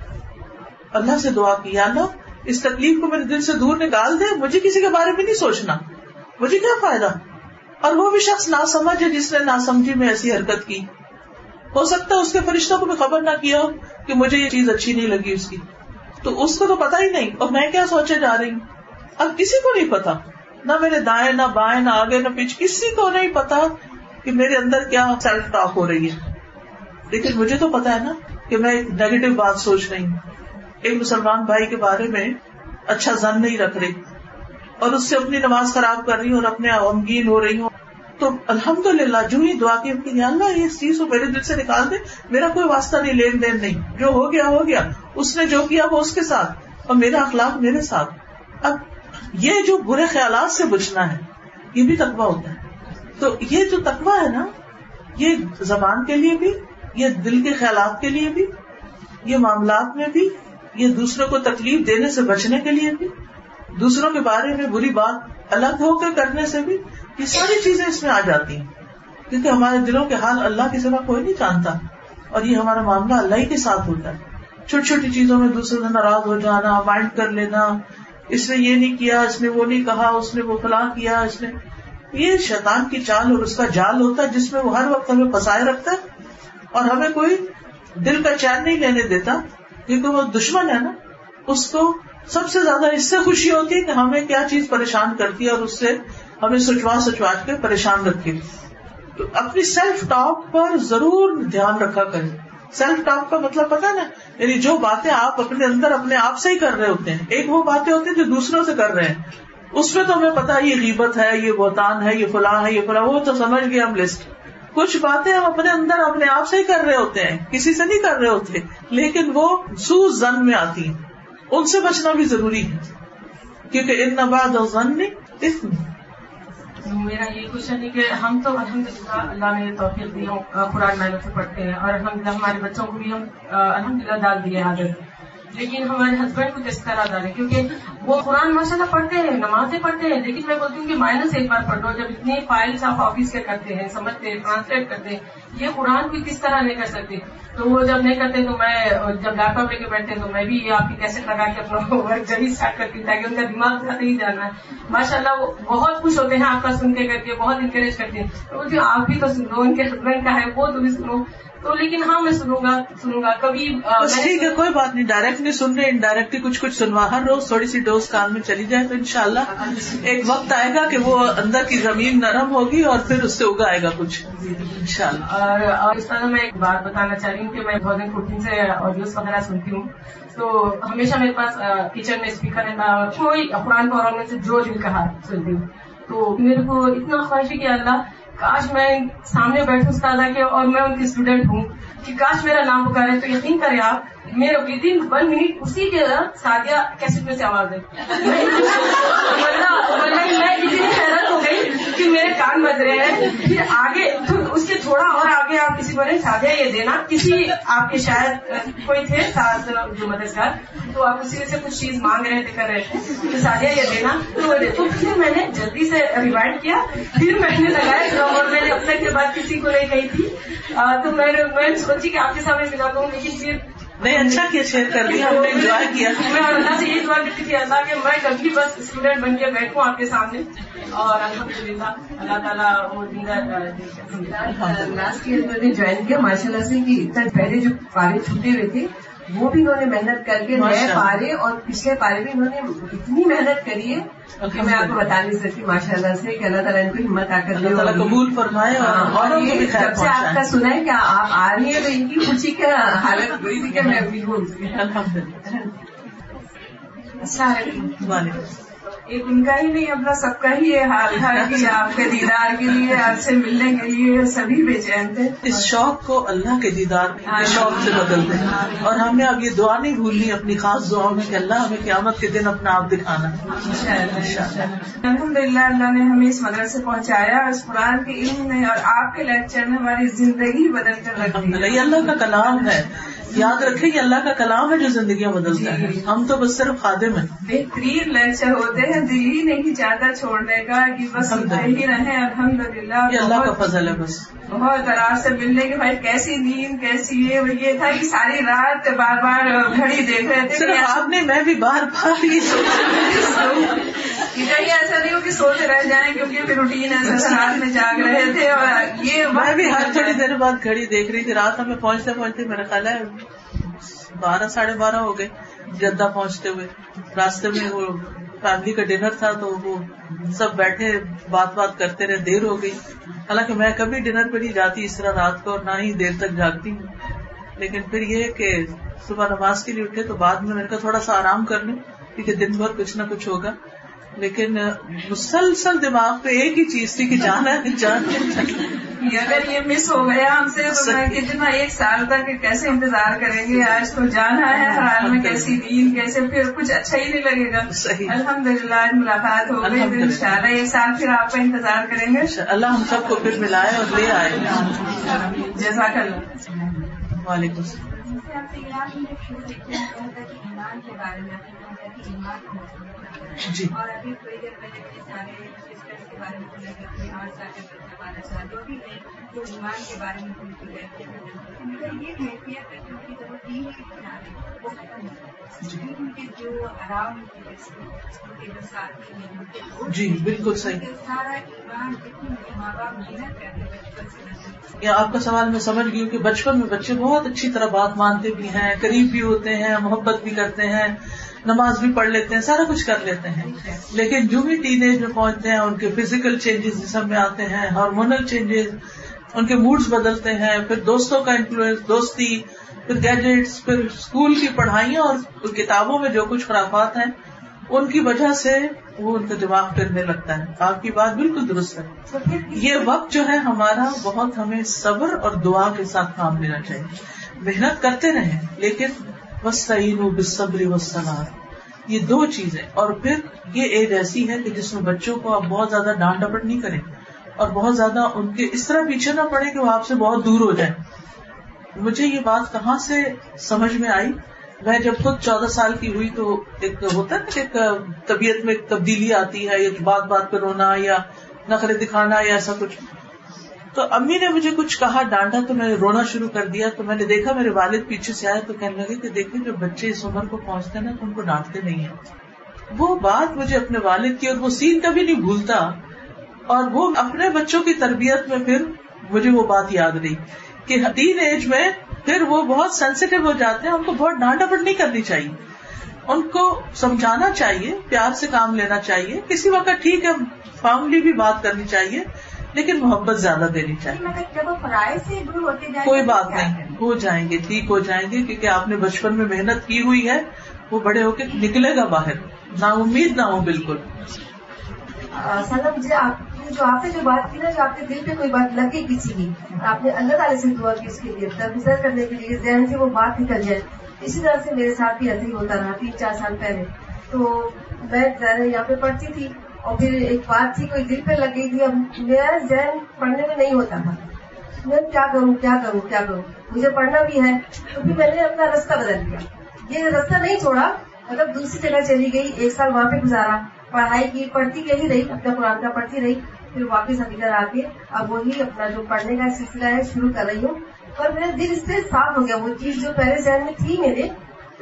اللہ سے دعا کی اللہ، اس تکلیف کو میرے دل سے دور نکال دے، مجھے کسی کے بارے میں نہیں سوچنا۔ مجھے کیا فائدہ؟ اور وہ بھی شخص نہ سمجھ ہے جس نے نہ سمجھی میں ایسی حرکت کی۔ ہو سکتا ہے اس کے فرشتوں کو بھی خبر نہ کیا ہو کہ مجھے یہ چیز اچھی نہیں لگی اس کی۔ تو اس کو تو پتا ہی نہیں، اور میں کیا سوچے جا رہی ہوں؟ اب کسی کو نہیں پتا، نہ میرے دائیں، نہ بائیں، نہ آگے، نہ پیچھے، کسی کو نہیں پتا کہ میرے اندر کیا سیلف ٹاک ہو رہی ہے۔ لیکن مجھے تو پتا ہے نا کہ میں ایک نیگیٹو بات سوچ رہی ہوں۔ ایک مسلمان بھائی کے بارے میں اچھا زن نہیں رکھ رہی اور اس سے اپنی نماز خراب کر رہی ہوں اور اپنے غمگین ہو رہی ہوں۔ تو الحمد للہ جو ہی دعا کی اللہ، یہ چیز کو میرے دل سے نکال دے، میرا کوئی واسطہ نہیں، لین دین نہیں۔ جو ہو گیا ہو گیا۔ اس نے جو کیا، وہ اس کے ساتھ۔ اور میرا اخلاق میرے ساتھ۔ اب یہ جو برے خیالات سے بچنا ہے، یہ بھی تقوا ہوتا ہے۔ تو یہ جو تقوا ہے نا، یہ زبان کے لیے بھی، یہ دل کے خیالات کے لیے بھی، یہ معاملات میں بھی، یہ دوسروں کو تکلیف دینے سے بچنے کے لیے بھی، دوسروں کے بارے میں بری بات الگ ہو کے کرنے سے بھی، یہ ساری چیزیں اس میں آ جاتی ہیں۔ کیونکہ ہمارے دلوں کے حال اللہ کی سوا کوئی نہیں جانتا، اور یہ ہمارا معاملہ اللہ ہی کے ساتھ ہوتا ہے۔ چھوٹی چھوٹی چیزوں میں دوسرے سے ناراض ہو جانا مائنڈ کر لینا اس نے یہ نہیں کیا، اس نے وہ نہیں کہا، اس نے وہ فلاں کیا، اس نے یہ شیطان کی چال اور اس کا جال ہوتا ہے جس میں وہ ہر وقت ہمیں پسائے رکھتا ہے اور ہمیں کوئی دل کا چین نہیں لینے دیتا کیونکہ وہ دشمن ہے نا۔ اس کو سب سے زیادہ اس سے خوشی ہوتی ہے کہ ہمیں کیا چیز پریشان کرتی ہے اور اس سے ہمیں سچوا سچوا کے پریشان رکھے تو اپنی سیلف ٹاک پر ضرور دھیان رکھا کریں۔ سیلف ٹاک کا مطلب پتا نا؟ یعنی جو باتیں آپ اپنے اندر اپنے آپ سے ہی کر رہے ہوتے ہیں، ایک وہ باتیں ہوتی ہیں جو دوسروں سے کر رہے ہیں۔ اس میں تو ہمیں پتا یہ غیبت ہے، یہ بہتان ہے، یہ فلاں ہے، یہ فلاں، وہ تو سمجھ گئے ہم لسٹ کچھ باتیں ہم اپنے اندر اپنے آپ سے ہی کر رہے ہوتے ہیں، کسی سے نہیں کر رہے ہوتے، لیکن وہ سو زن میں آتی ہیں۔ ان سے بچنا بھی ضروری ہے، کیونکہ ان نباد اور زن نہیں میرا یہ کوشچن ہے کہ ہم تو الحمد للہ اللہ نے توفیق دی قرآن محنت سے پڑھتے ہیں اور الحمد للہ ہمارے بچوں کو بھی ہم الحمد للہ ڈال دیے عادت لیکن ہمارے ہسبینڈ کو اس طرح ڈالے کیونکہ وہ قرآن ماشاء اللہ پڑھتے ہیں، نمازیں پڑھتے ہیں، لیکن میں بولتی ہوں کہ مائنس ایک بار پڑھ لو، جب اتنی فائلس آپ آفس کے کرتے ہیں، سمجھتے ہیں ٹرانسلیٹ کرتے ہیں، یہ قرآن کو کس طرح نہیں کر سکتے؟ تو وہ جب نہیں کرتے تو میں، جب لیپ ٹاپ لے کے بیٹھتے تو میں بھی آپ کی کیسے لگا کے اپنا ورک جب اسٹارٹ کرتی ہوں، تاکہ ان کا دماغ زیادہ ہی جانا۔ ہے ماشاء اللہ وہ بہت خوش ہوتے ہیں، آپ کا سن کے کر کے بہت انکریج کرتے ہیں۔ تو آپ بھی تو سن لو ان کے ہسبینڈ کا ہے، وہ تو بھی سنو۔ تو لیکن ہاں میں سنوں گا سنوں گا۔ کبھی ٹھیک ہے کوئی بات نہیں۔ ڈائریکٹ نہیں سن رہے انڈائریکٹلی کچھ کچھ سنوا۔ ہر روز تھوڑی سی ڈوز کان میں چلی جائے تو انشاءاللہ ایک وقت آئے گا کہ وہ اندر کی زمین نرم ہوگی اور پھر اس سے اگا آئے گا کچھ۔ انشاءاللہ۔ اور اور اس طرح میں ایک بات بتانا چاہ رہی ہوں کہ میں تھاؤزینڈ فورٹین سے آڈیوز وغیرہ سنتی ہوں۔ تو ہمیشہ میرے پاس کچن میں اسپیکر ہے کوئی قرآن میں سے جو دل کہا سنتی ہوں۔ تو میرے کو اتنا خواہش ہے کہ اللہ کاش میں سامنے بیٹھوں استاذہ کے اور میں ان کی اسٹوڈینٹ ہوں کہ کاش میرا نام پکارے تو یقین کریں آپ میرے ود ان ون منٹ اسی کے سادیا کیسے میں سے آواز ہے۔ ورنہ میں اتنی حیرت ہو گئی کہ میرے کان بج رہے ہیں۔ پھر آگے اس کے تھوڑا اور آگے آپ کسی بولے سادیا یہ دینا، کسی آپ کے شاید کوئی تھے ساتھ جو مددگار، تو آپ اسی سے کچھ چیز مانگ رہے تھے، کر رہے تھے، تو سادیا یہ دینا۔ تو وہ تو پھر میں نے جلدی سے ریوائنڈ کیا۔ پھر میں نے لگایا ڈرم اور میں نے اب تک کے بعد کسی کو نہیں کہی تھی۔ تو میں نے میں سوچی کہ آپ کے سامنے ملا دوں، لیکن پھر نہیں اچھا کیا شیئر کر دیا ہم نے انجوائے کیا۔ میں اللہ سے یہ دعا کرتی تھی اللہ کہ میں کبھی بس اسٹوڈینٹ بن کے بیٹھوں آپ کے سامنے۔ اور الحمد للہ اللہ تعالیٰ وہ لاسٹ ایئر میں نے جوائن کیا ماشاء اللہ سے کہ اتنا پہلے جو پارے چھوٹے ہوئے تھے۔ وہ بھی انہوں نے محنت کر کے نئے۔ پارے اور پچھلے پارے بھی انہوں نے اتنی محنت کری ہے کہ میں آپ کو بتا نہیں سکتی ماشاء اللہ سے کہ اللہ تعالیٰ ان کو ہمت آ کر دے اللہ تعالیٰ قبول فرمائے اور ہاں، یہ جب سے آپ کا سنا ہے کہ آپ آ رہی ہیں تو ان کی خوشی کا حالت ہوئی تھی کہ میں بھی ہوں؟ الحمد للہ السلام علیکم۔ وعلیکم ایک ان کا ہی نہیں اپنا سب کا ہی یہ حال تھا کہ آپ کے دیدار کے لیے آپ سے ملنے کے لیے سبھی بے چین تھے۔ اس شوق کو اللہ کے دیدار کے شوق سے بدل دیں اور ہمیں اب یہ دعا نہیں بھولنی اپنی خاص دعاؤں میں کہ اللہ ہمیں قیامت کے دن اپنا آپ دکھانا الحمد للہ اللہ نے ہمیں اس مدرسے پہنچایا اور اس قرآن کے علم میں اور آپ کے لیکچر نے ہماری زندگی بدل کر رکھ دی۔ یہ اللہ کا کلام ہے۔ یاد رکھیں یہ اللہ کا کلام ہے جو زندگیاں بدلتا ہے۔ ہم تو بس صرف خادم ہیں۔ بہترین لیکچر ہوتے ہیں دل ہی نہیں چاہتا چھوڑنے کا کہ بس ہی رہے الحمد للہ اللہ کا فضل ہے بس۔ بہت آرام سے ملنے کے بعد کیسی نیند کیسی یہ یہ تھا کہ ساری رات بار بار گھڑی دیکھ رہے تھے صرف آپ نے میں بھی بار بار یہ کہیں ایسا نہیں ہو کہ سوتے رہ جائیں کیونکہ پھر روٹین ایسا رات میں جاگ رہے تھے اور یہ میں بھی ہر تھوڑی دیر بعد گھڑی دیکھ رہی تھی۔ رات ہمیں پہنچتے پہنچتے میرا خیال ہے بارہ ساڑھے بارہ ہو گئے جدہ پہنچتے ہوئے۔ راستے میں وہ فیملی کا ڈنر تھا تو وہ سب بیٹھے بات بات کرتے رہے، دیر ہو گئی۔ حالانکہ میں کبھی ڈنر پہ نہیں جاتی، اس طرح رات کو اور نہ ہی دیر تک جاگتی ہوں۔ لیکن پھر یہ کہ صبح نماز کے لیے اٹھے تو بعد میں میں نے کہا تھوڑا سا آرام کر لیں کیونکہ دن بھر کچھ نہ کچھ ہوگا۔ لیکن مسلسل دماغ پہ ایک ہی چیز تھی کہ جانا ہے جانا اگر یہ مس ہو گیا ہم سے تو میں کتنا ایک سال تک کیسے انتظار کریں گے؟ آج تو جانا ہے ہر حال میں کیسی نیند کیسے پھر کچھ اچھا ہی نہیں لگے گا۔ الحمد للہ آج ملاقات ہو گئی۔ ان شاء اللہ ایک سال پھر آپ کا انتظار کریں گے۔ اللہ ہم سب کو پھر ملائے اور لے آئے۔ جزاک اللہ وعلیکم السلام۔ جی۔ اور ابھی تھوڑی دیر پہلے میں نے سارے سسٹرس کے بارے میں بولا کرتے اور سارے ہمارے ساتھ جو بھی ہے جو ایمان کے بارے میں بول کے رہتے ہیں مگر یہ کیفیت ہے جو کی ضرورت نہیں ہے کنارے وہ ختم ہو جی بالکل صحیح۔ یا آپ کا سوال میں سمجھ گئی ہوں کہ بچپن میں بچے بہت اچھی طرح بات مانتے بھی ہیں قریب بھی ہوتے ہیں محبت بھی کرتے ہیں نماز بھی پڑھ لیتے ہیں سارا کچھ کر لیتے ہیں۔ لیکن جو بھی ٹین ایج میں پہنچتے ہیں ان کے فزیکل چینجز جسم میں آتے ہیں ہارمونل چینجز ان کے موڈز بدلتے ہیں پھر دوستوں کا انفلوئنس دوستی پھر گیجٹس پھر اسکول کی پڑھائیاں اور کتابوں میں جو کچھ خرافات ہیں ان کی وجہ سے وہ ان کا دماغ پھرنے لگتا ہے۔ آپ کی بات بالکل درست ہے۔ یہ وقت جو ہے ہمارا بہت ہمیں صبر اور دعا کے ساتھ کام لینا چاہیے۔ محنت کرتے رہیں لیکن وسطین و بصبری وسطنار یہ دو چیزیں۔ اور پھر یہ ایج ایسی ہے کہ جس میں بچوں کو آپ بہت زیادہ ڈانٹ ڈپٹ نہیں کریں اور بہت زیادہ ان کے اس طرح پیچھے نہ پڑے کہ وہ آپ سے بہت دور ہو جائیں۔ مجھے یہ بات کہاں سے سمجھ میں آئی؟ میں جب خود چودہ سال کی ہوئی تو ایک ہوتا ہے ایک طبیعت میں ایک تبدیلی آتی ہے یا بات بات پہ رونا یا نخرے دکھانا یا ایسا کچھ۔ تو امی نے مجھے کچھ کہا، ڈانٹا تو میں نے رونا شروع کر دیا، تو میں نے دیکھا میرے والد پیچھے سے آئے تو کہنے لگے کہ دیکھیں جو بچے اس عمر کو پہنچتے ہیں نا، تو ان کو ڈانٹتے نہیں ہیں۔ وہ بات مجھے اپنے والد کی اور وہ سین کبھی نہیں بھولتا۔ اور وہ اپنے بچوں کی تربیت میں پھر مجھے وہ بات یاد رہی۔ کہ تین ایج میں پھر وہ بہت سینسیٹیو ہو جاتے ہیں ان کو بہت ڈانٹا پٹ نہیں کرنی چاہیے۔ ان کو سمجھانا چاہیے پیار سے کام لینا چاہیے۔ کسی وقت ٹھیک ہے فیملی بھی بات کرنی چاہیے لیکن محبت زیادہ دینی چاہیے۔ جب سے ہوتے جائیں کوئی بات نہیں ہو جائیں گے ٹھیک ہو جائیں گے کیونکہ آپ نے بچپن میں محنت کی ہوئی ہے۔ وہ بڑے ہو کے نکلے گا باہر۔ نا امید نہ ہو بالکل۔ سلم جی آپ جو آپ نے جو بات کی نا، جو آپ کے دل پہ کوئی بات لگ گئی کسی کی، آپ نے اللہ تعالیٰ سے دعا کی اس کے لیے درگزر کرنے کے لیے ذہن سے وہ بات نکل جائے۔ اسی طرح سے میرے ساتھ بھی ایسے ہی ہوتا رہا، تین چار سال پہلے۔ تو میں ذہن یہاں پہ پڑھتی تھی اور پھر ایک بات تھی، کوئی دل پہ لگ گئی تھی اب میرا ذہن پڑھنے میں نہیں ہوتا تھا۔ میں کیا کروں کیا کروں کیا کروں؟ مجھے پڑھنا بھی ہے، تو پھر میں نے اپنا راستہ بدل لیا۔ یہ راستہ نہیں چھوڑا مطلب دوسری جگہ چلی گئی، ایک سال وہاں پہ گزارا۔ پڑھائی کی پڑھتی یہی رہی اپنا قرآن کا پڑھتی رہی پھر واپس ابھی ادھر آ کے اب وہی اپنا جو پڑھنے کا سلسلہ ہے شروع کر رہی ہوں۔ پر میرا دل اس سے صاف ہو گیا وہ چیز جو پہلے ذہن میں تھی میرے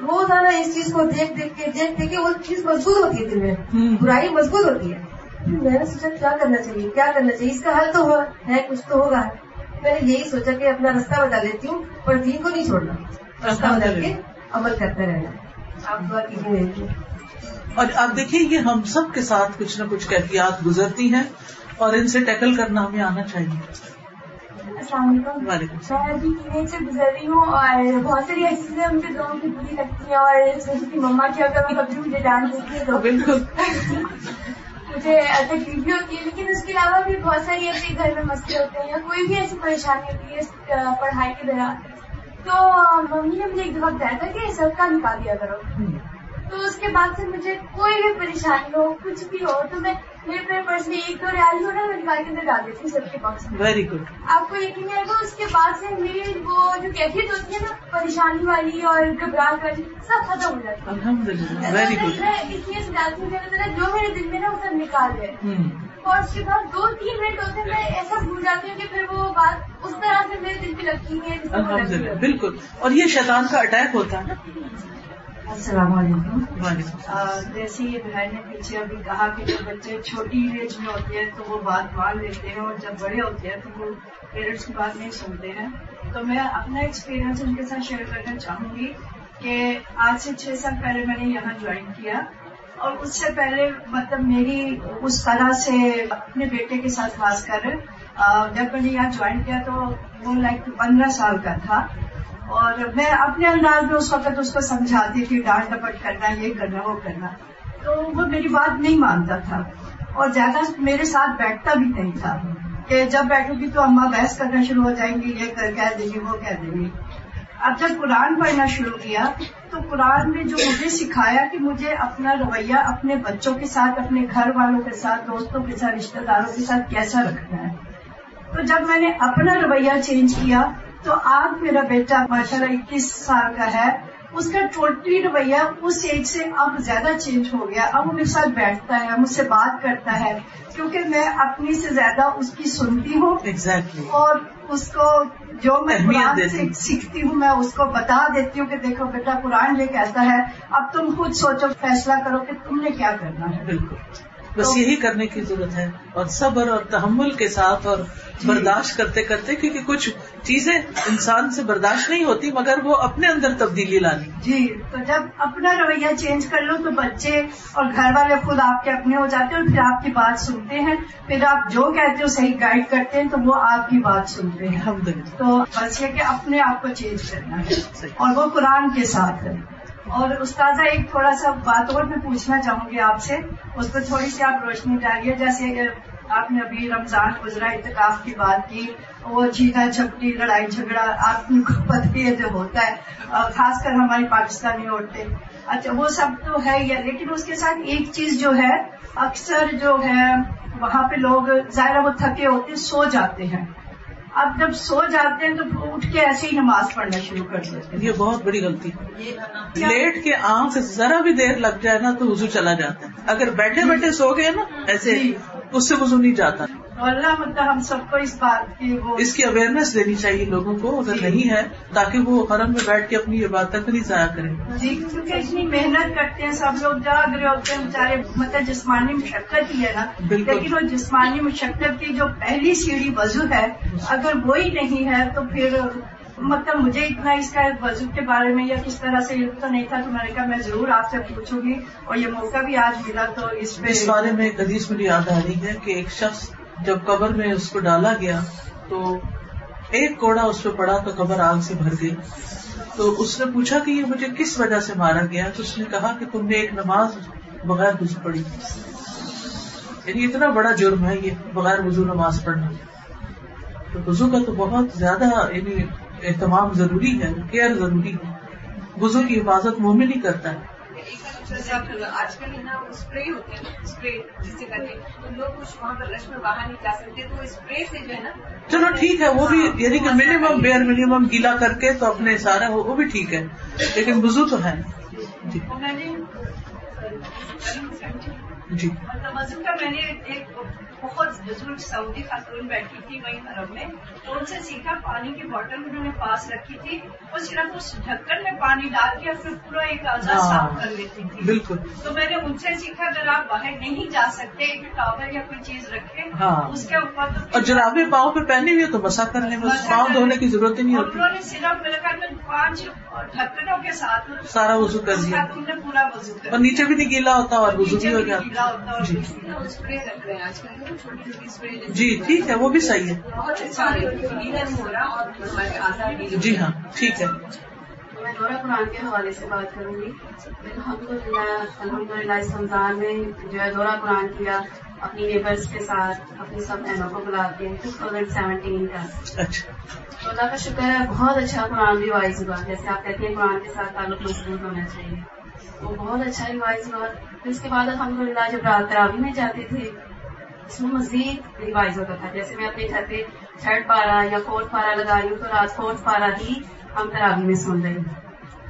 روزانہ اس چیز کو دیکھ دیکھ کے دیکھ دیکھ کے وہ چیز مضبوط ہوتی ہے دل میں۔ برائی مضبوط ہوتی ہے۔ پھر میں نے سوچا کیا کرنا چاہیے؟ کیا کرنا چاہیے؟ اس کا حل تو ہوا ہے کچھ تو ہوگا۔ میں نے یہی سوچا کہ اپنا راستہ بتا لیتی ہوں پر دین کو نہیں چھوڑنا۔ راستہ بدل کے عمل کرتے رہنا۔ آپ دعا کیجیے میرے لیے۔ اور آپ دیکھیے یہ ہم سب کے ساتھ کچھ نہ کچھ کیفیات گزرتی ہیں اور ان سے ٹیکل کرنا ہمیں آنا چاہیے۔ السلام علیکم۔ میں ابھی ٹین سے گزر رہی ہوں اور بہت ساری ایسی چیزیں مجھے دونوں کی بری لگتی ہیں اور اسپیشلی مما کی اگر میں کبھی مجھے ڈانٹ دیتی ہے تو بالکل۔ مجھے تکلیف بھی ہوتی ہے لیکن اس کے علاوہ بھی بہت ساری ایسے گھر میں مسئلے ہوتے ہیں یا کوئی بھی ایسی پریشانی ہوتی ہے پڑھائی کے دوران۔ تو ممی نے مجھے ایک دفعہ بتایا تھا کہ سب کا نکال دیا کرو۔ تو اس کے بعد سے مجھے کوئی بھی پریشانی ہو کچھ بھی ہو تو میں میرے پرس میں ایک دو ریال ہو نا میں نکال کے اندر ڈال دیتی ہوں سب کے باکس میں ویری گڈ آپ کو یقین آئے گا اس کے بعد سے میری وہ جو کیفیت ہوتی ہے نا پریشانی والی اور گھبراہٹ والی سب ختم ہو جاتی ہے۔ الحمد للہ ویری گڈ میں اس لیے سے ڈالتی ہوں جو میرے دل میں نا وہ سب نکال دے۔ اور اس کے بعد دو تین منٹ ہوتے ہیں میں ایسا بھول جاتی ہوں کہ پھر وہ بات اس طرح سے میرے دل پہ لگتی ہے بالکل. اور یہ شیطان کا اٹیک ہوتا ہے نا۔ السلام علیکم۔ جیسے یہ بہن نے پیچھے ابھی کہا کہ جب بچے چھوٹی ایج میں ہوتے ہیں تو وہ بات مان لیتے ہیں اور جب بڑے ہوتے ہیں تو وہ پیرنٹس کی بات نہیں سنتے ہیں۔ تو میں اپنا ایکسپیرئنس ان کے ساتھ شیئر کرنا چاہوں گی کہ آج سے چھ سال پہلے میں نے یہاں جوائن کیا اور اس سے پہلے مطلب میری اس طرح سے اپنے بیٹے کے ساتھ خاص کر جب میں نے یہاں جوائن کیا تو وہ لائک پندرہ سال کا تھا۔ اور میں اپنے انداز میں اس وقت اس کو سمجھاتی تھی ڈانٹ ڈپٹ کرنا، یہ کرنا، وہ کرنا۔ تو وہ میری بات نہیں مانتا تھا۔ اور زیادہ میرے ساتھ بیٹھتا بھی نہیں تھا کہ جب بیٹھوں گی تو اماں بحث کرنا شروع ہو جائیں گی، یہ کر، کہہ دیں گی، وہ کہہ دیں گی۔ اب جب قرآن پڑھنا شروع کیا تو قرآن نے جو مجھے سکھایا کہ مجھے اپنا رویہ اپنے بچوں کے ساتھ، اپنے گھر والوں کے ساتھ، دوستوں کے ساتھ، رشتہ داروں کے ساتھ کیسا رکھنا ہے؟ تو جب میں نے اپنا رویہ چینج کیا تو آج میرا بیٹا ماشاء اللہ اکیس سال کا ہے اس کا ٹوٹلی رویہ اس ایج سے اب زیادہ چینج ہو گیا۔ اب وہ میرے ساتھ بیٹھتا ہے مجھ سے بات کرتا ہے کیونکہ میں اپنی سے زیادہ اس کی سنتی ہوں۔ ایگزیکٹلی اور اس کو جو میں قرآن سے۔ سیکھتی ہوں میں اس کو بتا دیتی ہوں کہ دیکھو بیٹا قرآن یہ کہتا ہے اب تم خود سوچو فیصلہ کرو کہ تم نے کیا کرنا ہے۔ بالکل۔ بس یہی کرنے کی ضرورت ہے اور صبر اور تحمل کے ساتھ اور برداشت کرتے کرتے کیونکہ کچھ چیزیں انسان سے برداشت نہیں ہوتی مگر وہ اپنے اندر تبدیلی لانی جی تو جب اپنا رویہ چینج کر لو تو بچے اور گھر والے خود آپ کے اپنے ہو جاتے ہیں اور پھر آپ کی بات سنتے ہیں۔ پھر آپ جو کہتے ہو صحیح گائڈ کرتے ہیں تو وہ آپ کی بات سنتے ہیں۔ تو بس یہ کہ اپنے آپ کو چینج کرنا۔ ہے۔ اور وہ قرآن کے ساتھ ہے۔ اور استاذہ، ایک تھوڑا سا بات اور میں پوچھنا چاہوں گی آپ سے۔ اس پہ تھوڑی سی آپ روشنی ڈالیے، جیسے آپ نے ابھی رمضان گزرا اتکاف کی بات کی، وہ چینا چھپٹی لڑائی جھگڑا، آپ کو پتہ ہے جو ہوتا ہے خاص کر ہماری پاکستانی عورتیں۔ اچھا وہ سب تو ہے ہی ہے، لیکن اس کے ساتھ ایک چیز جو ہے، اکثر جو ہے، وہاں پہ لوگ ظاہر وہ تھکے ہوتے، سو جاتے ہیں۔ اب جب سو جاتے ہیں تو اٹھ کے ایسے ہی نماز پڑھنا شروع کر دیتے ہیں۔ یہ بہت بڑی غلطی۔ ہے؟ لیٹ کے آنکھ ذرا بھی دیر لگ جائے نا تو وضو چلا جاتا ہے اگر بیٹھے بیٹھے سو گئے نا ایسے اس سے وضو نہیں جاتا۔ اللہ مطلب ہم سب کو اس بات کی وہ اس کی اویئرنیس دینی چاہیے لوگوں کو اگر نہیں ہے تاکہ وہ حرم میں بیٹھ کے اپنی عبادت نہیں ضائع کریں۔ جی کیونکہ اتنی محنت کرتے ہیں سب لوگ جاگ رہے ہوتے ہیں بیچارے مطلب جسمانی مشقت ہی ہے نا۔ بالکل۔ لیکن وہ جسمانی مشقت کی جو پہلی سیڑھی وضو ہے اگر وہی نہیں ہے تو پھر مطلب مجھے اتنا اس کا وضو کے بارے میں یا کس طرح سے علم تو نہیں تھا تو میں نے کہا میں ضرور آپ سے پوچھوں گی اور یہ موقع بھی آج ملا تو اس پہ اس بارے میں حدیث مجھے یاد آ رہی ہے کہ ایک شخص جب قبر میں اس کو ڈالا گیا تو ایک کوڑا اس پہ پڑا تو قبر آگ سے بھر گئی۔ تو اس نے پوچھا کہ یہ مجھے کس وجہ سے مارا گیا؟ تو اس نے کہا کہ تم نے ایک نماز بغیر وضو پڑھی۔ یعنی اتنا بڑا جرم ہے یہ بغیر وضو نماز پڑھنا۔ تو وضو کا تو بہت زیادہ یعنی اہتمام ضروری ہے، کیئر ضروری ہے۔ وضو کی حفاظت مومن ہی کرتا ہے۔ آج کل نا اسپرے ہوتے ہیں اسپرے جس سے کرتے تو لوگ کچھ وہاں پر رش میں باہر نہیں جا سکتے تو اسپرے سے جو ہے نا چلو ٹھیک ہے وہ بھی یعنی کہ منیمم بیئر منیمم گیلا کر کے تو اپنے سارا وہ وہ بھی ٹھیک ہے لیکن وضو تو ہے۔ جی۔ مطلب میں نے ایک بہت بزرگ سعودی خاتون بیٹھی تھی وہیں عرب میں تو ان سے سیکھا پانی کی بوٹل انہوں نے پاس رکھی تھی وہ صرف اس ڈھکن میں پانی ڈال کے پھر پورا ایک اعضا ہاں۔ صاف کر لیتی تھی بالکل تو میں نے ان سے سیکھا اگر آپ باہر نہیں جا سکتے ایک ٹاول یا کوئی چیز رکھے ہاں۔ اس کے اوپر تو اور جرابے پاؤں پہ پہنے ہوئے تو مسا کر لیں بس پاؤں دھونے کی ضرورت ہی نہیں ہوتی انہوں نے صرف میرے خیال میں پانچ ڈھکنوں کے ساتھ سارا وضو کر لیا۔ نے پورا وضو اور نیچے بھی نہیں گیلا ہوتا اور وضو بھی ہو اور جی۔ جی ٹھیک ہے وہ بھی صحیح ہے۔ اچھا جی ہاں ٹھیک ہے۔ میں دورہ قرآن کے حوالے سے بات کروں گی۔ الحمد للہ الحمد للہ اس رمضان میں جو ہے دورہ قرآن کیا۔ اپنی نیبرس کے ساتھ اپنی سب بہنوں کو بلا کے ٹو تھاؤزینڈ سیونٹین کا۔ اچھا۔ تو اللہ کا شکر ہے بہت اچھا قرآن ریوائز ہوا۔ جیسے آپ کہتے ہیں قرآن کے ساتھ تعلق مضبوط ہونا چاہیے۔ وہ بہت اچھا ریوائز ہوا۔ پھر اس کے بعد الحمد للہ جب رات تراوی میں جاتے تھے اس میں مزید ریوائز ہوتا تھا۔ جیسے میں اپنے گھر پہ تھرڈ پارا یا فورتھ پارا لگا رہی ہوں تو رات فورتھ پارا ہی ہم تراوی میں سن رہی ہوں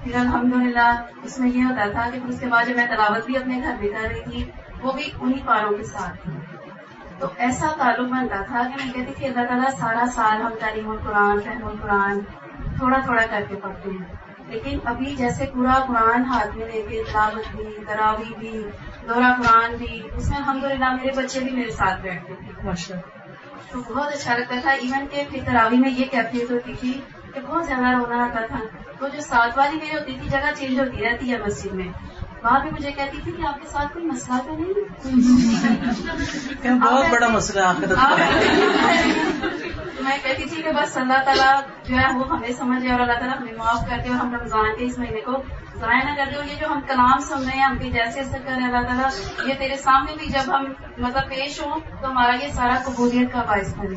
پھر الحمد للہ اس میں یہ ہوتا تھا کہ پھر اس کے بعد جب میں تلاوت بھی اپنے گھر میں کر رہی تھی وہ بھی انہی پاروں کے ساتھ تھی تو ایسا تعلق بنتا تھا کہ میں کہتی کہ اللہ تعالیٰ سارا سال ہم تعلیم القرآن فہم القرآن تھوڑا تھوڑا کر کے پڑھتے ہیں۔ لیکن ابھی جیسے پورا قرآن ہاتھ میں لے کے تلاوت بھی تراوی بھی دورہ قرآن بھی اس میں الحمد للہ میرے بچے بھی میرے ساتھ بیٹھتے تھے۔ تو بہت اچھا لگتا تھا۔ ایون کہ پھر تراوی میں یہ کیفیت ہوتی تھی کہ بہت زیادہ رونا آتا تھا۔ تو جو ساتھ والی میری ہوتی تھی جگہ چینج ہوتی رہتی ہے مسجد میں۔ وہاں پہ مجھے کہتی تھی کہ آپ کے ساتھ کوئی مسئلہ تو نہیں؟ بہت بڑا مسئلہ میں کہتی تھی کہ بس اللہ تعالیٰ جو ہے وہ ہمیں سمجھے اور اللہ تعالیٰ ہمیں معاف کر کے اور ہم رمضان کے اس مہینے کو ضائع نہ کر دیں اور یہ جو ہم کلام سن رہے ہیں ہم بھی جیسے ایسے کر رہے ہیں اللہ تعالیٰ یہ تیرے سامنے بھی جب ہم مطلب پیش ہوں تو ہمارا یہ سارا قبولیت کا باعث بنے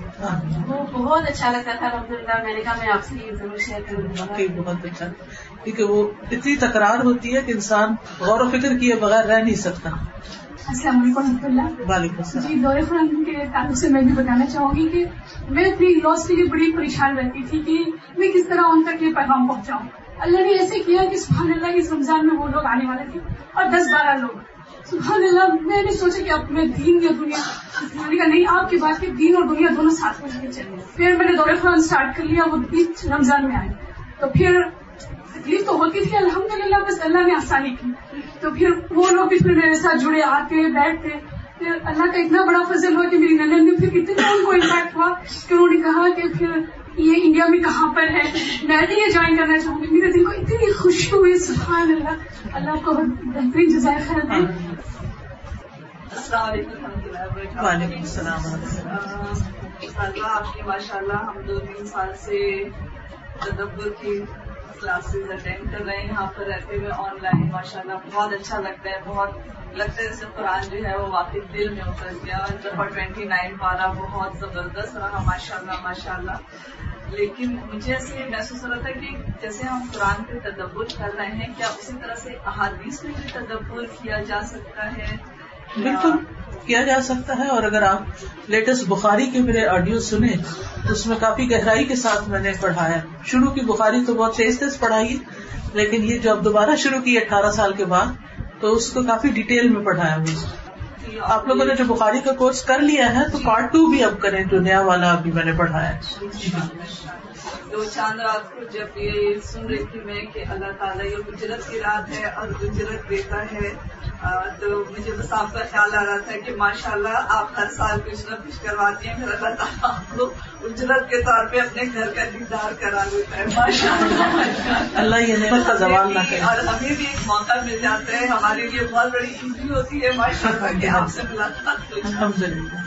وہ بہت اچھا لگتا تھا الحمد للہ میں نے کہا میں آپ سے یہ ضرور شیئر کروں بہت اچھا کیونکہ وہ اتنی تکرار ہوتی ہے کہ انسان غور و فکر کیے بغیر رہ نہیں سکتا۔ السلام علیکم و رحمۃ اللہ۔ وعلیکم السلام۔ جی دورے قرآن کے تعلق سے میں بھی بتانا چاہوں گی کہ میں اپنی لاس کے لیے بڑی پریشان رہتی تھی کہ میں کس طرح ان تک یہ پیغام پہنچاؤں۔ اللہ نے ایسے کیا کہ سبحان اللہ اس رمضان میں وہ لوگ آنے والے تھے اور دس بارہ لوگ۔ سبحان اللہ، میں نے سوچا کہ اب میں دین یا دنیا میں نے کہا نہیں، آپ کی بات کہ دین اور دنیا دونوں ساتھ میں لے کے چلے۔ پھر میں نے دورے قرآن اسٹارٹ کر لیا، وہ بیچ رمضان میں آئے۔ تو پھر تکلیف تو ہوتی تھی الحمد للہ بس اللہ نے آسانی کی۔ تو پھر وہ لوگ بھی پھر میرے ساتھ جڑے، آتے، بیٹھتے۔ پھر اللہ کا اتنا بڑا فضل ہوا کہ میری ننن نے پھر اتنا ان کو امپیکٹ ہوا کہ انہوں نے کہا کہ پھر یہ انڈیا میں کہاں پر ہے؟ میں بھی یہ جوائن کرنا چاہوں گی۔ میرے دل کو اتنی خوشی ہوئی سبحان اللہ۔ اللہ کو بہترین جزائے خیر دے السلام علیکم و رحمۃ اللہ وبرکاتہ۔ وعلیکم السلام۔ آپ نے ماشاء اللہ ہم دو تین سال سے تدبر کی کلاسز اٹینڈ کر رہے ہیں، یہاں پر رہتے ہوئے آن لائن ماشاء اللہ بہت اچھا لگتا ہے، بہت لگتا ہے جیسے قرآن جو ہے وہ واقعی دل میں اتر گیا دفعہ ٹوینٹی نائن پارا بہت زبردست رہا ماشاء اللہ ماشاء اللہ لیکن مجھے ایسے محسوس ہو رہا تھا کہ جیسے ہم قرآن پہ تدبر کر رہے ہیں، کیا اسی طرح سے احادیث میں بھی تدبر کیا جا سکتا ہے؟ بالکل۔ کیا جا سکتا ہے اور اگر آپ لیٹسٹ بخاری کے میرے آڈیو سنیں تو اس میں کافی گہرائی کے ساتھ میں نے پڑھایا شروع کی بخاری تو بہت تیز تیز پڑھائی لیکن یہ جو اب دوبارہ شروع کی اٹھارہ سال کے بعد، تو اس کو کافی ڈیٹیل میں پڑھایا مجھے آپ لوگوں نے جو بخاری کا کورس کر لیا ہے، تو پارٹ ٹو بھی اب کریں جو نیا والا ابھی میں نے پڑھا ہے۔ تو چاند رات کو جب یہ سن رہی تھی میں کہ اللہ تعالیٰ یہ اجرت کی رات ہے اور اجرت دیتا ہے تو مجھے بس آپ کا خیال آ رہا تھا کہ ماشاء اللہ آپ ہر سال کچھ نہ کچھ کرواتی ہیں پھر اللہ تعالیٰ آپ کو اجرت کے طور پہ اپنے گھر کا دیدار کرا دیتا ہے۔ ماشاء اللہ اللہ یہ نہ اور ہمیں بھی ایک موقع مل جاتا ہے ہمارے لیے بہت بڑی خوشی ہوتی ہے ماشاء اللہ کہ آپ سے ملاقات۔ الحمد للہ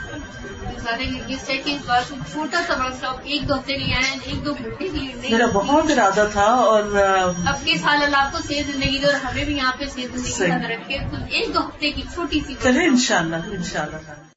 ہے کہ اس بار کوئی چھوٹا سا ورک شاپ ایک دو ہفتے نہیں آئے ایک دو گھنٹے کی میرا نہیں بہت ارادہ تھا اور اب کے سال اللہ آپ کو صحت زندگی دے اور ہمیں بھی یہاں پہ صحت زندگی صحیح۔ کا رکھے۔ ایک دو ہفتے کی چھوٹی سی چلے ان شاء اللہ ان شاء اللہ